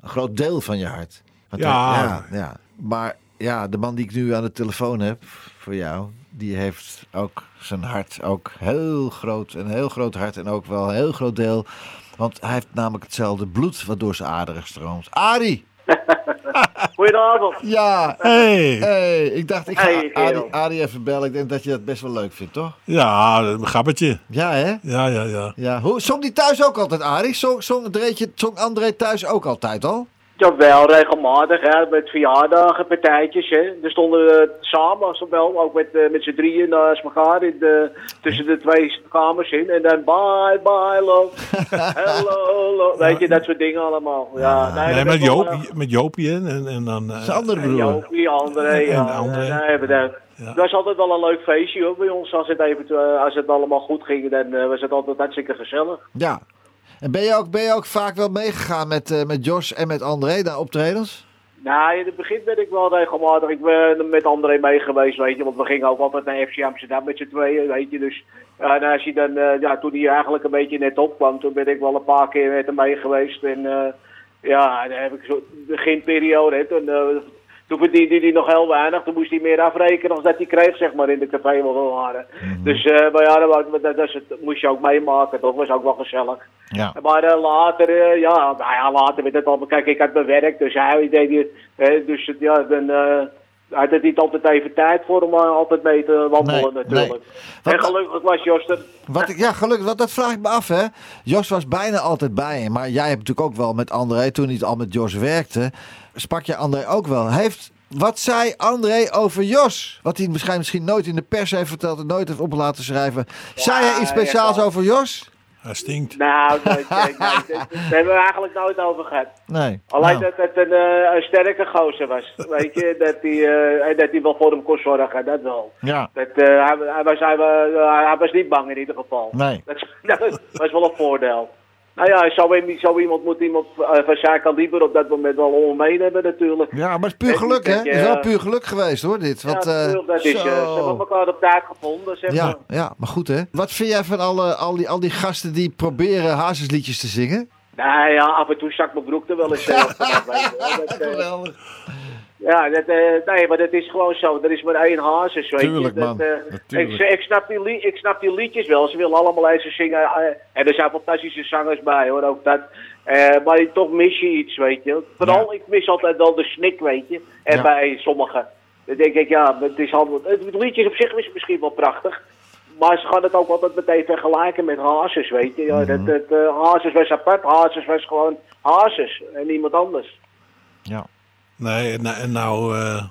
Een groot deel van je hart. Want Ja. hij- ja, ja. Maar ja, de man die ik nu aan de telefoon heb voor jou... die heeft ook zijn hart ook heel groot. Een heel groot hart en ook wel een heel groot deel... Want hij heeft namelijk hetzelfde bloed wat door zijn aderen stroomt. Arie! <laughs> Goedenavond. Ja, Hey. Hey, ik dacht, ik ga Hey, Adi, even bellen. Ik denk dat je dat best wel leuk vindt, toch? Ja, een grappetje. Ja, hè? Ja, ja, ja. Ja. Hoe, zong die thuis ook altijd, Arie? Zong, zong, Dreetje, zong André thuis ook altijd al? Jawel, regelmatig, hè, met verjaardagen, partijtjes. Hè. Er stonden we samen, zowel, ook met, eh, met z'n drieën naast elkaar in de, tussen de twee kamers in. En dan bye, bye, love. <laughs> Hello, love. Weet je, dat soort dingen allemaal. Ja, Nee, met, is Joop, wel- met Joopie en, en, dan... eh, Zijn andere En broer. André, ja. En André. Nee, dat, Ja. dat was altijd wel een leuk feestje hoor, bij ons. Als het, even, eh, als het allemaal goed ging, dan eh, was het altijd hartstikke gezellig. Ja. En ben je ook, ben je ook vaak wel meegegaan met, eh, met Jos en met André naar optredens? Nou, in het begin ben ik wel regelmatig. Ik ben met André mee geweest, weet je. Want we gingen ook altijd naar FC Amsterdam met z'n tweeën, weet je. Dus eh, als je dan, eh, ja, toen hij eigenlijk een beetje net opkwam, toen ben ik wel een paar keer met hem mee geweest. En ja, dan heb ik zo beginperiode, toen, toen verdiende hij nog heel weinig. Toen moest hij meer afrekenen dan dat hij kreeg, zeg maar, in de café waar we waren. Dus, eh, maar ja, dat, dat, dat, dat moest je ook meemaken, toch? was ook wel gezellig. Ja. Maar eh, later, eh, ja, nou ja, later werd het allemaal. Kijk, ik had mijn werk, dus hij deed het. hè, dus het, ja, dan eh had niet altijd even tijd voor om eh, altijd mee te wandelen, Nee, natuurlijk. nee. En gelukkig was Jos er. Wat ja, gelukkig, dat vraag ik me af, hè. Jos was bijna altijd bij hem. Maar jij hebt natuurlijk ook wel met André, toen hij al met Jos werkte, sprak je André ook wel. Heeft, wat zei André over Jos? Wat hij misschien, misschien nooit in de pers heeft verteld en nooit heeft op laten schrijven. Zei hij iets ja, speciaals ja. over Jos? Hij stinkt. Nou, <laughs> nee, daar hebben we eigenlijk nooit over gehad. Nee. Alleen Nou, dat het een, eh, een sterke gozer was. Weet je, dat hij, eh, dat hij wel voor hem kon zorgen, dat wel. Ja. Dat, eh, hij, hij, was, hij, wa- hij was niet bang in ieder geval. Nee. Dat, <laughs> dat was wel een voordeel. Nou ja, zo, i- zo iemand moet iemand eh, van zijn kaliber op dat moment wel om hem heen hebben natuurlijk. Ja, maar het is puur geluk, hè? Het is wel puur geluk geweest, hoor, dit. Want, ja, eh, natuurlijk, dat is, eh, zo. ze hebben elkaar op taak gevonden, zeg Ja, maar. ja, maar goed, hè? Wat vind jij van alle, al, die, al die gasten die proberen hazesliedjes te zingen? Nou ja, af en toe zakt mijn broek er wel eens <laughs> eh, vanaf, Ja, dat, eh, nee, maar dat is gewoon zo. Er is maar één hazes, weet Tuurlijk, je. Dat, man. eh, ik, ik, snap die ik snap die liedjes wel. Ze willen allemaal eens zingen. eh, en er zijn fantastische zangers bij, hoor. Ook dat. Maar toch mis je iets, weet je. Vooral, ik mis altijd wel de snik, weet je. En Ja. bij sommigen. Dan denk ik, ja, het, is allemaal, het liedje op zich is misschien wel prachtig. Maar ze gaan het ook altijd meteen vergelijken met hazes, weet je. Ja, Mhm. dat, dat, hazes was apart. Hazes was gewoon hazes. En niemand anders. Ja. Nee, en, en nou eh,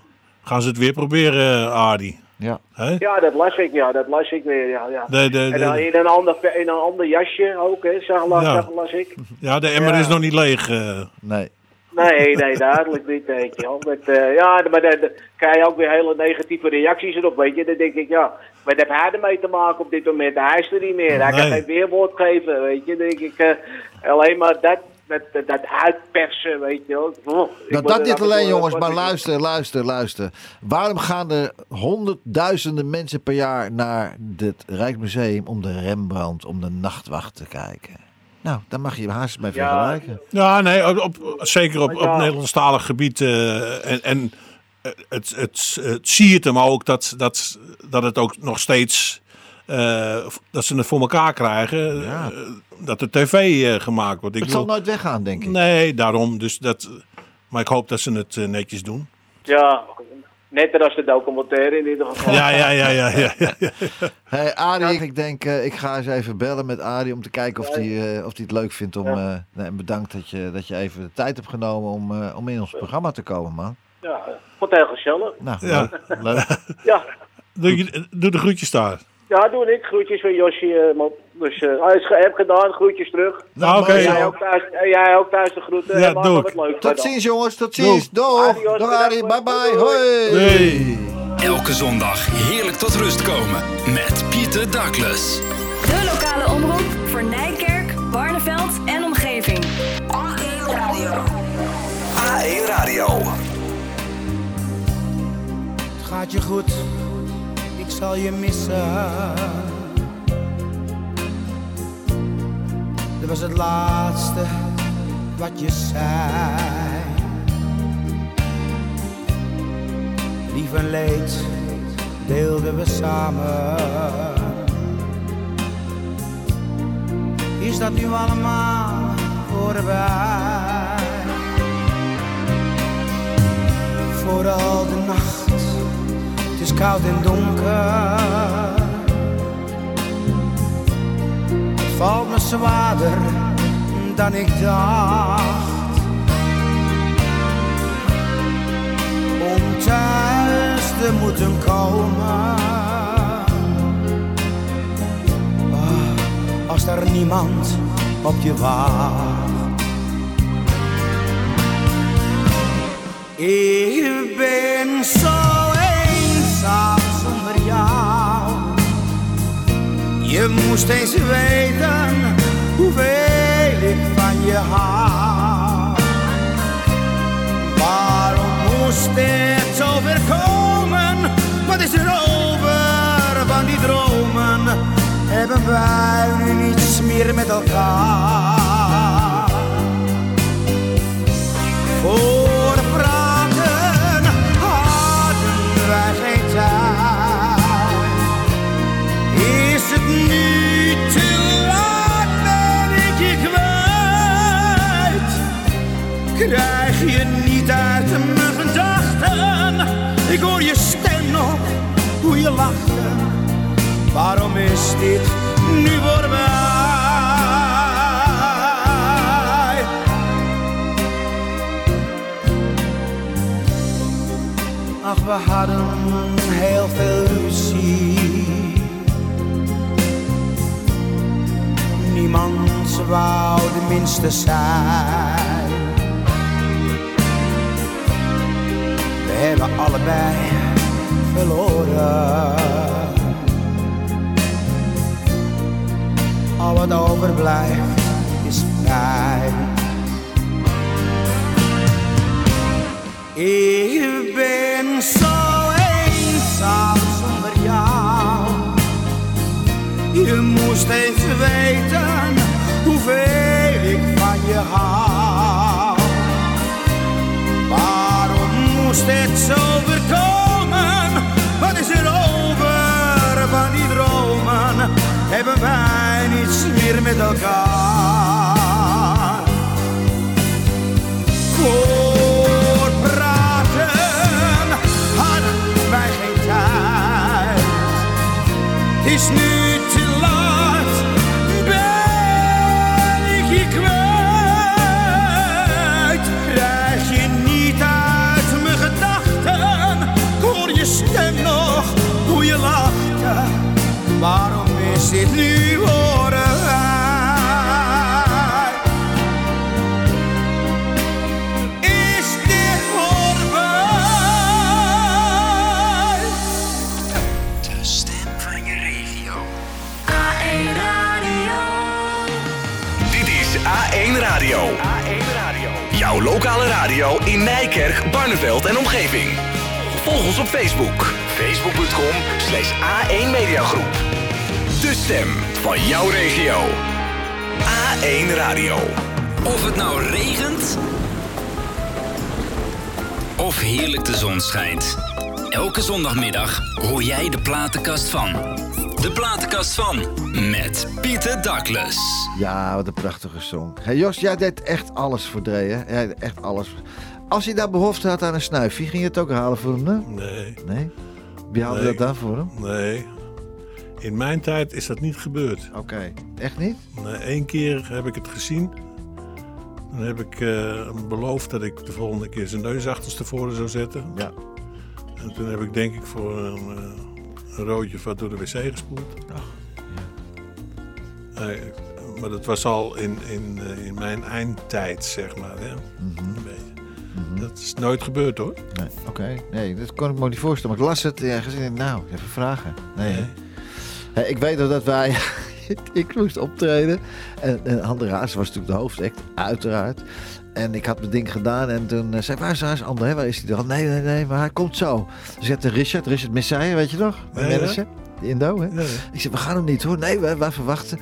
gaan ze het weer proberen, eh, Ardy. Ja. Hè? Ja, dat las ik, ja, dat las ik weer, ja. ja. De, de, En dan in een ander, in een ander jasje ook, hè, zag, las, Ja. zag- las ik. ja, de emmer Ja. is nog niet leeg. eh. Nee. Nee, nee, duidelijk niet, weet je wel. Met, eh, ja, maar dan dan krijg je ook weer hele negatieve reacties erop, weet je. Dan denk ik, ja, wat heb hij ermee te maken op dit moment? Hij is er niet meer, hij kan geen weerwoord geven, weet je. Dan denk ik, alleen maar dat, dat, dat, dat uitpersen, weet je wel. Oh, Nou, dat er niet alleen, jongens, maar luister, luister, luister. Waarom gaan er honderdduizenden mensen per jaar naar het Rijksmuseum om de Rembrandt, om de Nachtwacht te kijken? Nou, daar mag je haast mee Ja. vergelijken. Ja, nee, op, op- zeker op, op Ja. Nederlandstalig gebied. eh, en en eh, het, het, het siert hem ook dat, dat, dat het ook nog steeds. Eh, dat ze het voor elkaar krijgen. Ja. eh, dat de tv eh, gemaakt wordt. Ik Het zal bedoel- nooit weggaan, denk ik. nee, daarom. Dus dat, maar ik hoop dat ze het netjes doen. Ja, netter als de documentaire in ieder geval. Ja, ja, ja, ja. ja, ja, ja. <laughs> Hey, Arie, ik denk, ik ga eens even bellen met Arie om te kijken of hij eh, of die het leuk vindt om... eh, nee, en bedankt dat je, dat je even de tijd hebt genomen om, eh, om in ons programma te komen, man. Ja, het heel gezellig. Nou, Ja. leuk. leuk. <laughs> Ja, Doe, je- doe de groetjes daar. Ja doe ik. Groetjes van Josje. eh. Dus eh hij is ge- heb gedaan, groetjes terug. Nou, oké. Jij ook thuis, en jij ook thuis de groeten. Ja, doe ik. wat leuks Tot ziens, jongens. Tot ziens. Doeg. Adios, Doeg, Arie. Bye bye. Doei. Hoi. Hey. Elke zondag heerlijk tot rust komen met Pieter Douglas. De lokale omroep voor Nijkerk, Barneveld en omgeving. A1 Radio. A1 Radio. Het gaat je goed, ik zal je missen. Dat was het laatste wat je zei. Lief en leed deelden we samen. Is dat nu allemaal voorbij? Vooral de nacht koud en donker. Het valt me zwaarder dan ik dacht. Om thuis te moeten komen. Oh, als er niemand op je wacht. Ik ben zo. Moest eens weten hoeveel ik van je hou. Waarom moest dit zo voorkomen? Wat is er over van die dromen? Hebben wij nu niets meer met elkaar? Ik hoor je stem nog, hoe je lachte. Waarom is dit nu voorbij? Ach, we hadden heel veel ruzie. Niemand wou de minste zijn. Hebben allebei verloren. Al wat overblijft is pijn. Ik ben zo eenzaam zonder jou. Je moest eens weten hoeveel ik van je hou. Moest het zo voorkomen? Wat is er over van die dromen? Hebben wij niets meer met elkaar? Voor praten hadden wij geen tijd. Is nu Waarom is dit nu voorbij? Is dit voorbij? De stem van je regio. A1 Radio. Dit is A1 Radio. A1 Radio. Jouw lokale radio in Nijkerk, Barneveld en omgeving. Volg ons op Facebook. Facebook.com slash A1 Mediagroep. De stem van jouw regio. A1 Radio. Of het nou regent of heerlijk de zon schijnt. Elke zondagmiddag hoor jij de platenkast van. De platenkast van met Pieter Douglas. Ja, wat een prachtige song. Hey Jos, jij deed echt alles voor Dre, hè? Jij deed echt alles. Als hij daar behoefte had aan een snuifje, ging je het ook halen voor hem, hè? Nee. Nee? Wie haalde Nee. dat dan voor hem? Nee. In mijn tijd is dat niet gebeurd. Oké. Echt niet? Nee, Eén keer heb ik het gezien. Dan heb ik hem beloofd dat ik de volgende keer zijn neus achterstevoren zou zetten. Ja. En toen heb ik denk ik voor een, eh, een roodje wat door de wc gespoeld. Eh, maar dat was al in, in, eh, in mijn eindtijd, zeg maar. Hè? Een beetje. Dat is nooit gebeurd hoor. Nee, oké. Nee, dat kon ik me niet voorstellen. Maar ik las het ergens en nou, even vragen. Nee, hè? Hè, ik weet nog dat wij... <laughs> ik moest optreden. En, en de Raas was natuurlijk de hoofdact, uiteraard. En ik had mijn ding gedaan en toen eh, zei ik, waar is, waar is André? Waar is hij dan? Nee, nee, nee, maar hij komt zo. Dus ik had Richard, Richard Messiah, weet je nog? Mijn ja. manager, die Indo, hè? Ja, ja. Ik zei, we gaan hem niet hoor. Nee, wij, wij verwachten.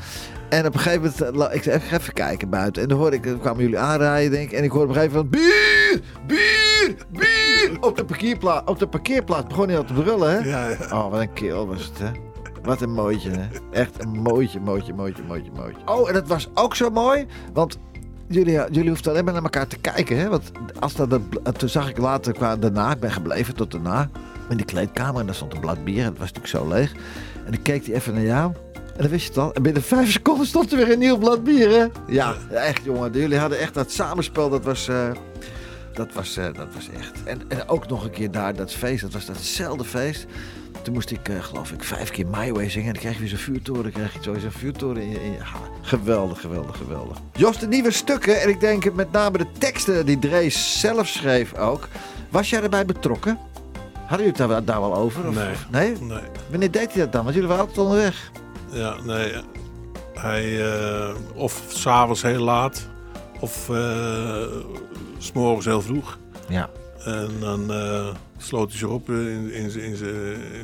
En op een gegeven moment, eh, ik zei, even kijken buiten. En dan hoorde ik, kwamen jullie aanrijden, denk ik. En ik hoorde op een gegeven moment, bier, bier, bier. Op de parkeerplaats, op de parkeerplaats begon hij al te brullen, hè? Ja, ja. Oh, wat een keel was het, hè? Wat een mooitje, hè? Echt een mooitje, mooitje, mooitje, mooitje, mooitje. Oh, en het was ook zo mooi, want jullie, jullie hoefden alleen maar naar elkaar te kijken, hè? Want als dat, dat- toen zag ik later qua daarna, ik ben gebleven tot daarna, in de kleedkamer. En daar stond een blad bier en het was natuurlijk zo leeg. En dan keek hij even naar jou. En dan wist je het al. En binnen <laughs> vijf seconden stond er weer een nieuw blad bier, hè? Ja, echt, jongen. Jullie hadden echt dat samenspel. Dat was, eh, dat, was, eh, dat was echt. En, en ook nog een keer daar, dat feest, dat was datzelfde feest. Toen moest ik, eh, geloof ik, vijf keer My Way zingen. En dan krijg je weer zo'n vuurtoren. Dan krijg je zo zo'n vuurtoren in ha, geweldig, geweldig, geweldig. Jos, de nieuwe stukken. En ik denk met name de teksten die Drees zelf schreef ook. Was jij erbij betrokken? Hadden jullie het daar, daar wel over? Of, Nee. nee? Nee. Wanneer deed hij dat dan? Want jullie waren altijd onderweg. Ja, nee. Hij, eh, of s'avonds heel laat, of s s'morgens heel vroeg. Ja. En dan eh, sloot hij zich op in, in, zijn- in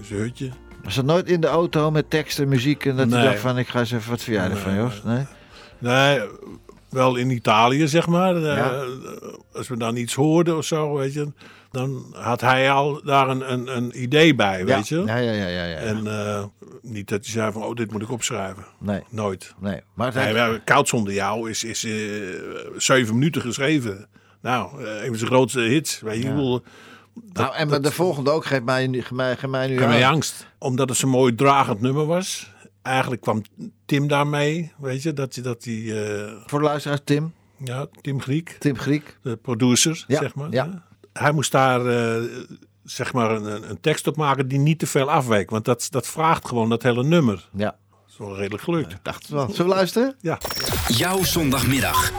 zijn hutje. Was dat nooit in de auto met tekst en muziek? En dat hij Nee. dacht van, ik ga eens even wat verjaardag Nee, van Jos? Nee? Nee, wel in Italië, zeg maar. Eh. Als we dan iets hoorden of zo, weet je. Dan had hij al daar een, een, een idee bij, weet je. Ja, ja, ja, ja. ja. En eh, niet dat hij zei van, oh, dit moet ik opschrijven. Nee. Nooit. Nee. Maar het Nee, Koud zonder jou is, is eh, zeven minuten geschreven. Nou, eh, een van zijn grootste hits. Weet je, Ja. nou, en de volgende ook, geef mij, geef mij, geef mij nu Geef mij angst. Omdat het zo'n mooi dragend nummer was. Eigenlijk kwam Tim daarmee, weet je, dat, je- dat die... eh, Voor de luisteraars, Tim. ja, Tim Griek. Tim Griek. De producer, Ja, zeg maar. ja. Hij moest daar, eh, zeg maar, een, een tekst op maken die niet te veel afweek. Want dat, dat vraagt gewoon dat hele nummer. Ja. Dat is wel redelijk gelukt. dacht wel. Zullen we luisteren? Ja. Jouw zondagmiddag.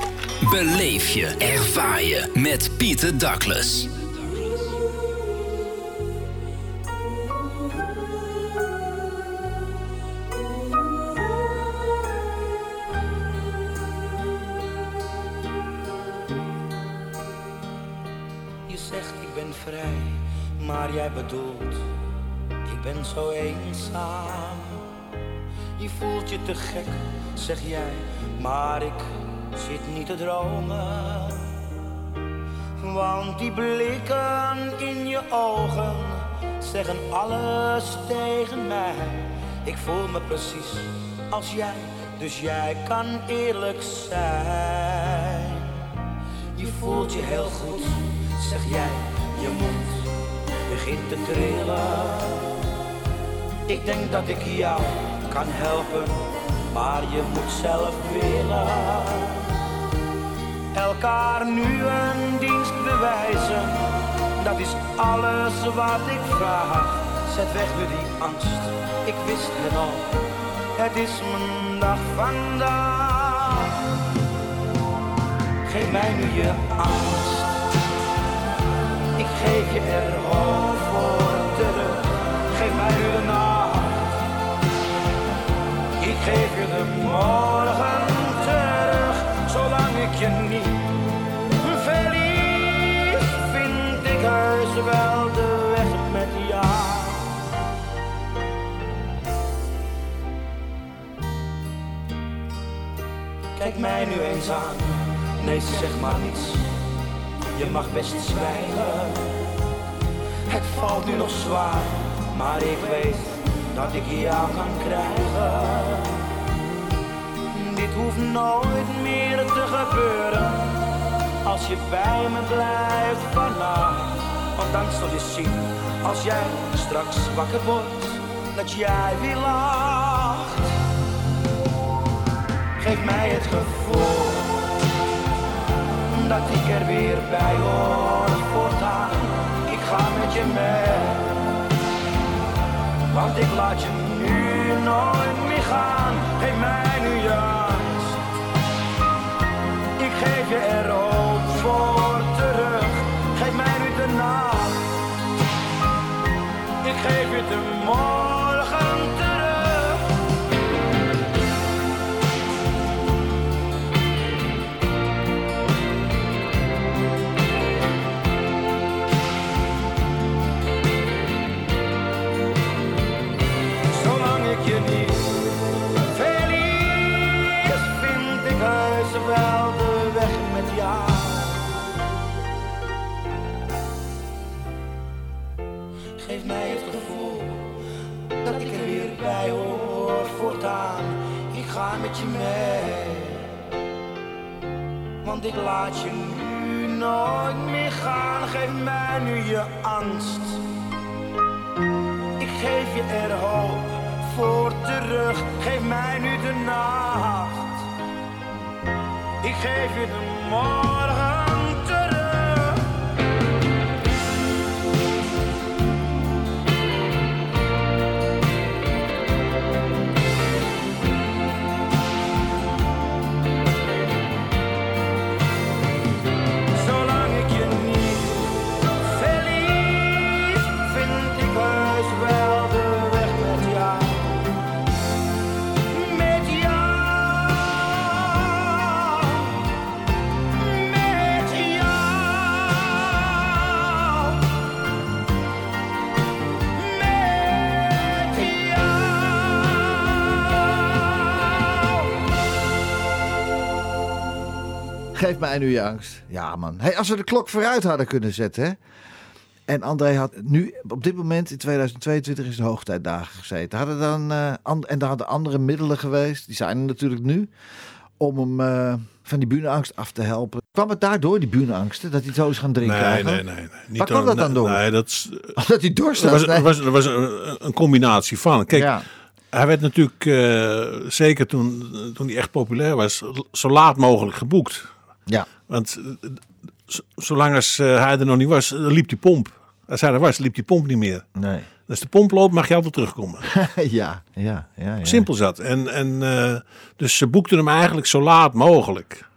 Beleef je, ervaar je met Pieter Douglas. Maar jij bedoelt ik ben zo eenzaam. Je voelt je te gek, zeg jij, maar ik zit niet te dromen. Want die blikken in je ogen zeggen alles tegen mij. Ik voel me precies als jij, dus jij kan eerlijk zijn. Je voelt je heel goed, zeg jij, je mond begint te trillen. Ik denk dat ik jou kan helpen, maar je moet zelf willen. Elkaar nu een dienst bewijzen, dat is alles wat ik vraag. Zet weg nu die angst, ik wist het al, het is mijn dag vandaag. Geef mij nu je angst. Geef je er hoop voor terug. Geef mij nu de nacht. Ik geef je de morgen terug. Zolang ik je niet verlies, vind ik heus wel de weg met jou. Kijk mij nu eens aan. Nee, zeg maar niets. Je mag best zwijgen. Het valt nu nog zwaar, maar ik weet dat ik jou kan krijgen. Dit hoeft nooit meer te gebeuren. Als je bij me blijft vannacht. Want dan zul je zien, als jij straks wakker wordt, dat jij weer lacht. Geef mij het gevoel dat ik er weer bij hoor voortaan. Ik ga met je mee, want ik laat je nu ik laat je nu nooit meer gaan. Geef mij nu je angst. Ik geef je er hoop voor terug. Geef mij nu de nacht. Ik geef je de morgen Geef mij nu je angst. Ja, man. Hey, als we de klok vooruit hadden kunnen zetten, hè? En André had nu, op dit moment in 2022 is de hoogtijdagen gezeten. Hadden dan, eh, and- en daar hadden andere middelen geweest, die zijn er natuurlijk nu, om hem eh, van die bühneangst af te helpen. Kwam het daardoor, die bühneangsten, dat hij zo is gaan drinken? Nee, nee, eigenlijk? nee. nee. Niet Waar kwam dat dan door? Nee, dat is, <laughs> Omdat hij dorst er had? was, Nee. er was, was een, een combinatie van. Kijk, Ja. hij werd natuurlijk, eh, zeker toen, toen hij echt populair was, zo laat mogelijk geboekt. Ja. Want eh, zolang als eh, hij er nog niet was, eh, liep die pomp. Als hij er was, liep die pomp niet meer. Nee. Als de pomp loopt, mag je altijd terugkomen. <laughs> ja, ja, ja, ja. Simpel zat. En, en, dus ze boekten hem eigenlijk zo laat mogelijk.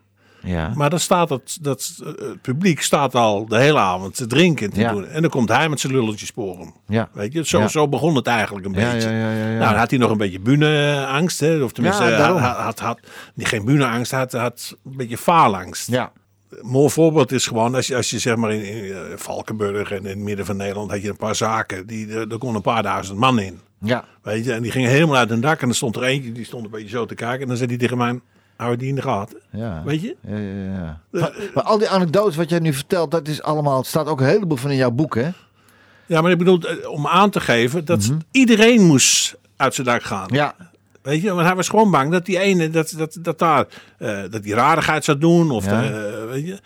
Ja. Maar dan staat het, dat, eh, het publiek staat al de hele avond te drinken en te Ja. doen. En dan komt hij met zijn lulletjes sporen. Ja. Weet je, zo, zo begon het eigenlijk een beetje. Nou, dan had hij nog een beetje bühneangst. Hè? Of tenminste, daarom. had, had, geen bühneangst, had, had een beetje faalangst. Ja. Een mooi voorbeeld is gewoon, als je, als je zeg maar in, in eh, Valkenburg en in het midden van Nederland had je een paar zaken, die, eh, daar kon een paar duizend man in. Ja. Weet je, en die gingen helemaal uit hun dak en er stond er eentje, die stond een beetje zo te kijken. En dan zei hij tegen mij, hou die in de gaten? Ja. Weet je? Ja, ja, ja. Maar, maar al die anekdotes wat jij nu vertelt, dat is allemaal, het staat ook een heleboel van in jouw boek, hè? Ja, maar ik bedoel, eh, om aan te geven dat iedereen moest uit zijn dak gaan. Mhm. Ja. Weet je, want hij was gewoon bang dat die ene, dat, dat, dat daar, eh, dat die rarigheid zou doen. Of, Ja. de, eh, weet je,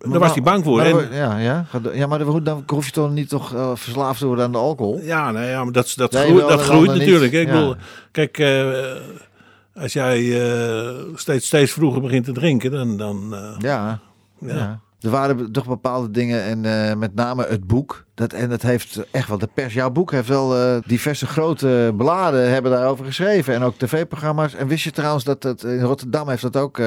Maar daar was hij bang voor. maar En- ja, ja. Ja, maar dan, dan hoef je toch niet toch verslaafd te worden aan de alcohol? Ja, nee, ja maar dat, dat, groeit, dat groeit niet. natuurlijk. Ik bedoel, kijk, als jij eh, steeds, steeds vroeger begint te drinken, dan... dan eh, Ja. Ja. ja. Er waren toch bepaalde dingen en eh, met name het boek. Dat, en dat heeft echt wel, de pers, jouw boek heeft wel diverse grote bladen hebben daarover geschreven. En ook tv-programma's. En wist je trouwens dat het in Rotterdam heeft dat ook,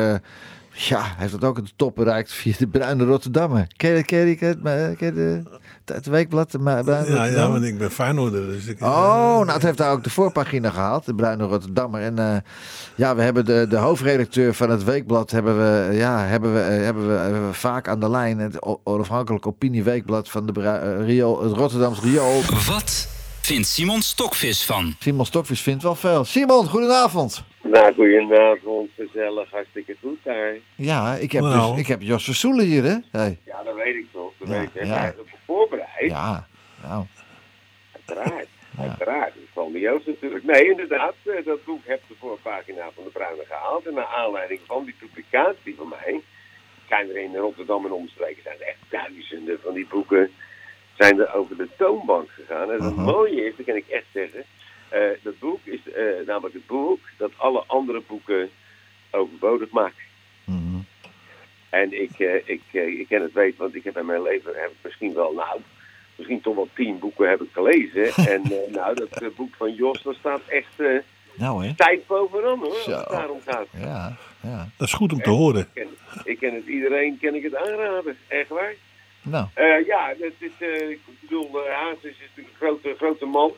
eh, ja, heeft dat ook de top bereikt via de Bruine Rotterdammer. Ken je, ken je, ken je, ken de, het weekblad? De Bruine ja, ja, want ik ben Feyenoorder. Dus ik, Oh, nou, het heeft daar ook de voorpagina gehaald, de Bruine Rotterdammer. En eh, ja, we hebben de, de hoofdredacteur van het weekblad hebben we, ja, hebben we, eh, hebben we, hebben we vaak aan de lijn. Het onafhankelijk opinieweekblad van de eh, Rio, het Rotterdams Riool. Wat vindt Simon Stokvis van? Simon Stokvis vindt wel veel. Simon, goedenavond. Nou, goedenavond, gezellig, hartstikke goed daar. Ja, ik heb, Nou. dus, ik heb Jos Versoelen hier, hè? Hey. Ja, dat weet ik toch. Dat Ja, weet ik. Ja. voorbereid? Ja, nou. Uiteraard. Uiteraard. Dat is van de Joost natuurlijk. Nee, inderdaad. eh, Dat boek heb de voorpagina van de Bruine gehaald. En naar aanleiding van die publicatie van mij... zijn er in Rotterdam en omstreken zijn er echt duizenden van die boeken... zijn er over de toonbank gegaan. En het mooie is, dat kan ik echt zeggen... eh, dat boek is eh, namelijk het boek dat alle andere boeken overbodig maakt. En ik, eh, ik, ik ken het weten, want ik heb in mijn leven heb ik misschien wel, nou, misschien toch wel tien boeken heb ik gelezen. <laughs> en eh, nou, dat boek van Jos, dat staat echt eh Nou, hè? tijd bovenaan hoor, als het daarom gaat. Ja, ja. Dat is goed om te horen. Ik ken, ik ken het iedereen, ken ik het aanraden, echt waar. Nou. Eh, ja, het is, eh, ik bedoel, uh, Haas is natuurlijk een grote, grote man.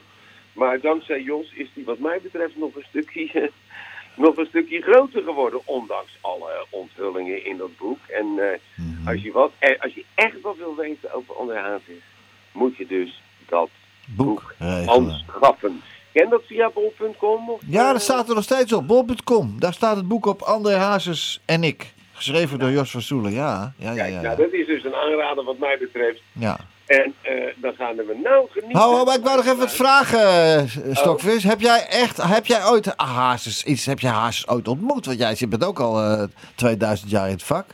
Maar dankzij Jos is hij wat mij betreft nog een stukje, <laughs> nog een stukje groter geworden. Ondanks alle onthullingen in dat boek. En eh, als, je wat, eh, als je echt wat wil weten over André Hazes, moet je dus dat boek, regelen. aanschaffen. Ken dat via bol.com? Ja, eh, dat staat er nog steeds op. Bol.com. Daar staat het boek op André Hazes en ik. Geschreven door Jos Versoelen. Ja, ja, ja. Kijk, ja, nou, ja. dat is dus een aanrader wat mij betreft. ja. En eh, dan gaan we nou genieten. Oh, oh, maar ik wou nog even wat vragen, eh, Stokvis. Heb jij echt, heb jij ooit Hazes, iets, heb jij Hazes ooit ontmoet? Want jij bent ook al eh 2000 jaar in het vak.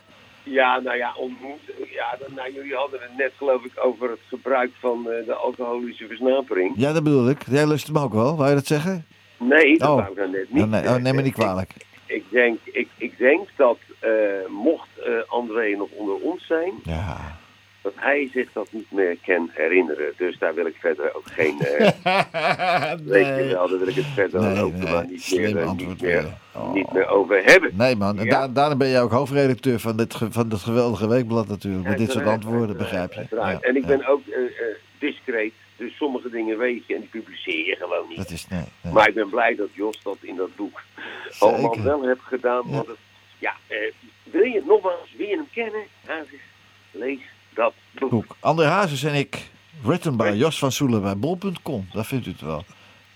Ja, nou ja, ontmoet. Ja, nou, jullie hadden het net geloof ik over het gebruik van de alcoholische versnapering. Ja, dat bedoel ik. Jij lust hem ook wel, wou je dat zeggen? Nee, dat Oh. wou ik nou net niet. Oh, nee, oh, neem me niet kwalijk. Ik denk, ik, ik denk dat mocht André nog onder ons zijn, Ja. Dat hij zich dat niet meer kan herinneren. Dus daar wil ik verder ook geen... eh <laughs> Weet je wel, daar wil ik het verder Nee, ook nee, maar niet meer, eh, niet, meer. Oh. niet meer over hebben. Nee man, en Ja. daar, daarom ben jij ook hoofdredacteur van dit, van dit geweldige weekblad natuurlijk. Met dit soort antwoorden, begrijp je? Ja, en ik ja. ben ook eh, discreet, dus sommige dingen weet je en die publiceer je gewoon niet. Dat is, nee, nee. Maar ik ben blij dat Jos dat in dat boek allemaal wel heeft gedaan. Want het, ja, wil je nogmaals, wil je hem kennen? Hazes, lees dat boek. boek. André Hazes en ik, written by Jos van Soelen bij bol.com. Daar vindt u het wel.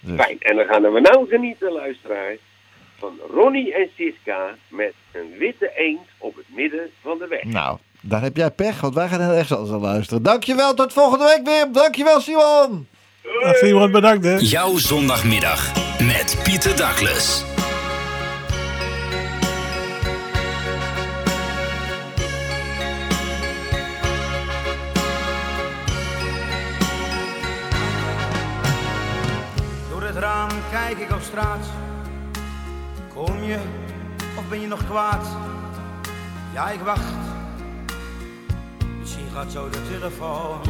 Dus. Fijn, en dan gaan we nou genieten, luisteraars, van Ronnie en Siska met een witte eend op het midden van de weg. Nou, daar heb jij pech, want wij gaan heel erg anders aan luisteren. Dankjewel, tot volgende week weer. Dankjewel, Simon. Dag Simon, bedankt hè. Jouw zondagmiddag met Pieter Douglas. Kijk ik op straat. Kom je of ben je nog kwaad? Ja, ik wacht. Misschien gaat zo de telefoon.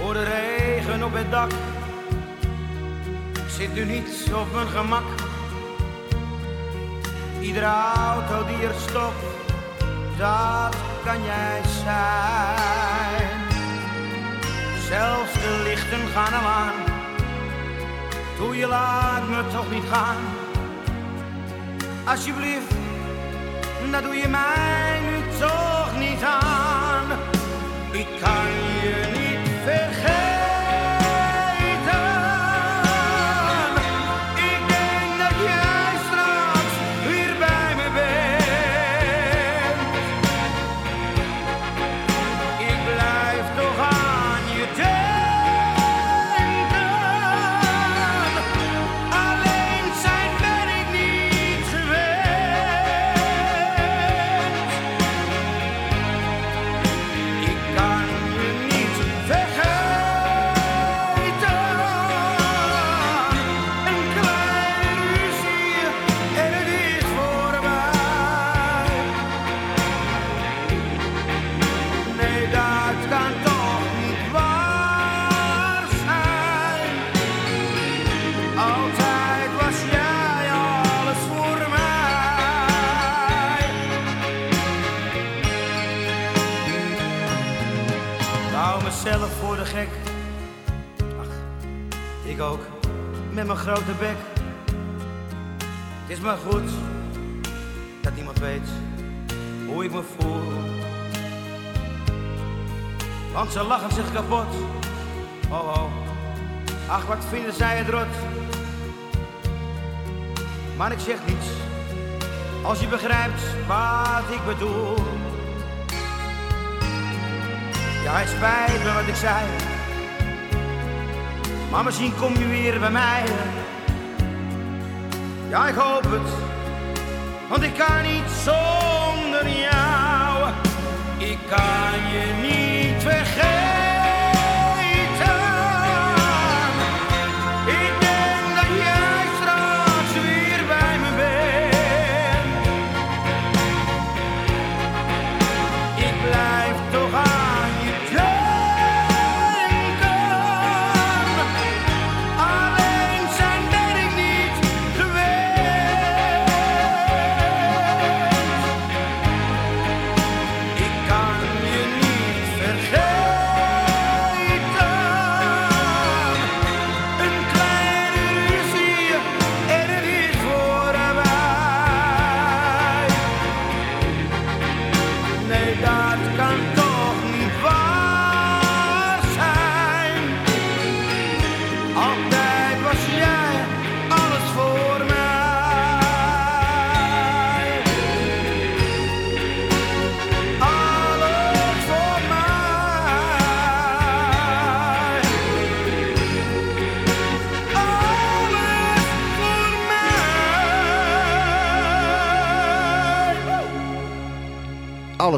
Voor de regen op het dak. Ik zit nu niet op mijn gemak. Iedere auto die er stopt, dat kan jij zijn. Zelfs de lichten gaan al aan. Doe je laat me toch niet gaan. Alsjeblieft, dat doe je mij nu toch niet aan. Ik kan je niet grote bek. Het is maar goed dat niemand weet hoe ik me voel. Want ze lachen zich kapot. Oh oh, ach wat vinden zij het rot. Maar ik zeg niets, als je begrijpt wat ik bedoel. Ja, het spijt me wat ik zei. Maar misschien kom je weer bij mij. Ja, ik hoop het, want ik kan niet zonder jou. Ik kan je niet vergeten.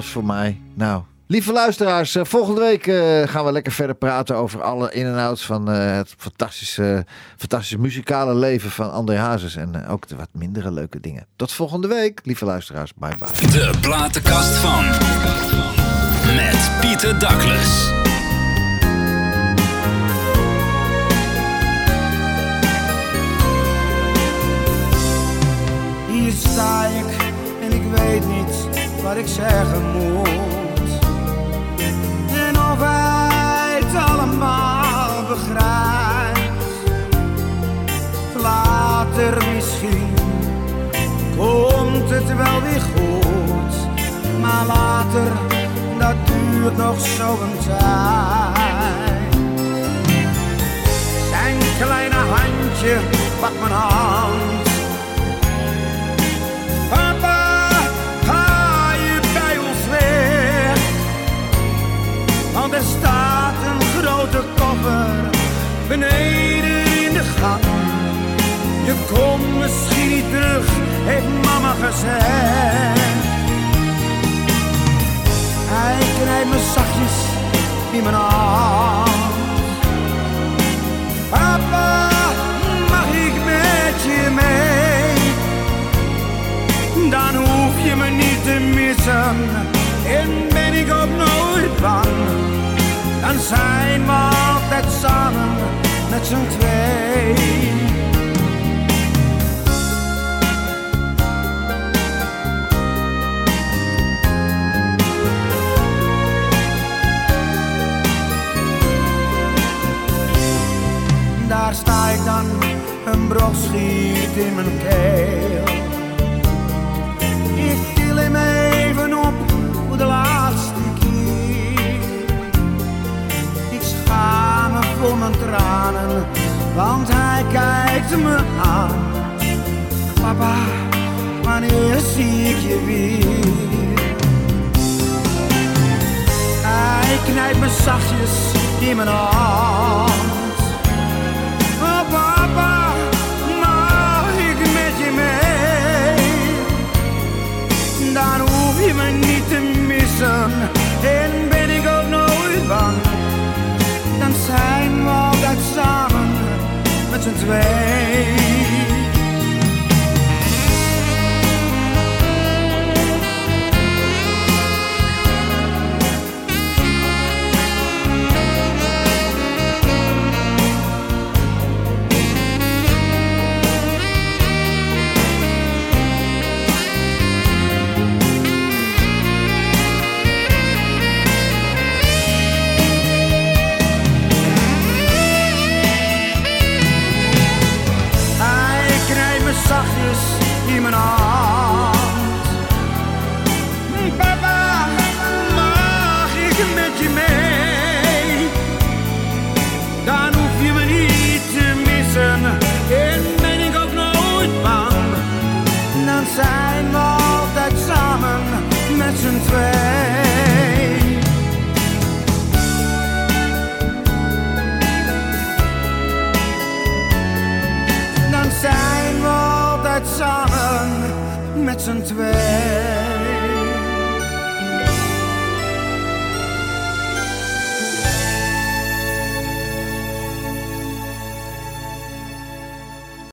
Alles voor mij. Nou, lieve luisteraars, eh, volgende week eh, gaan we lekker verder praten over alle in- en outs van eh, het fantastische, fantastische muzikale leven van André Hazes. En ook de wat mindere leuke dingen. Tot volgende week, lieve luisteraars. Bye bye. De platenkast van. Met Pieter Douglas. Hier sta ik en ik weet niet wat ik zeggen moet. En of hij het allemaal begrijpt. Later misschien komt het wel weer goed. Maar later, dat duurt nog zo'n tijd. Zijn kleine handje pak mijn hand. Je komt misschien niet terug, heeft mama gezegd. Hij knijpt me zachtjes in mijn hand. Papa, mag ik met je mee? Dan hoef je me niet te missen en ben ik ook nooit bang. Dan zijn we altijd samen met z'n twee. Daar sta ik dan, een brok schiet in mijn keel. Ik til hem even op voor de laatste keer. Ik schaam me voor mijn tranen, want hij kijkt me aan. Papa, wanneer zie ik je weer? Hij knijpt me zachtjes in mijn hand. Hoef je me missen en ben ik ook nooit bang. Dan zijn we altijd samen met z'n twee. zijn we altijd samen met z'n twee. Dan zijn we altijd samen met z'n twee.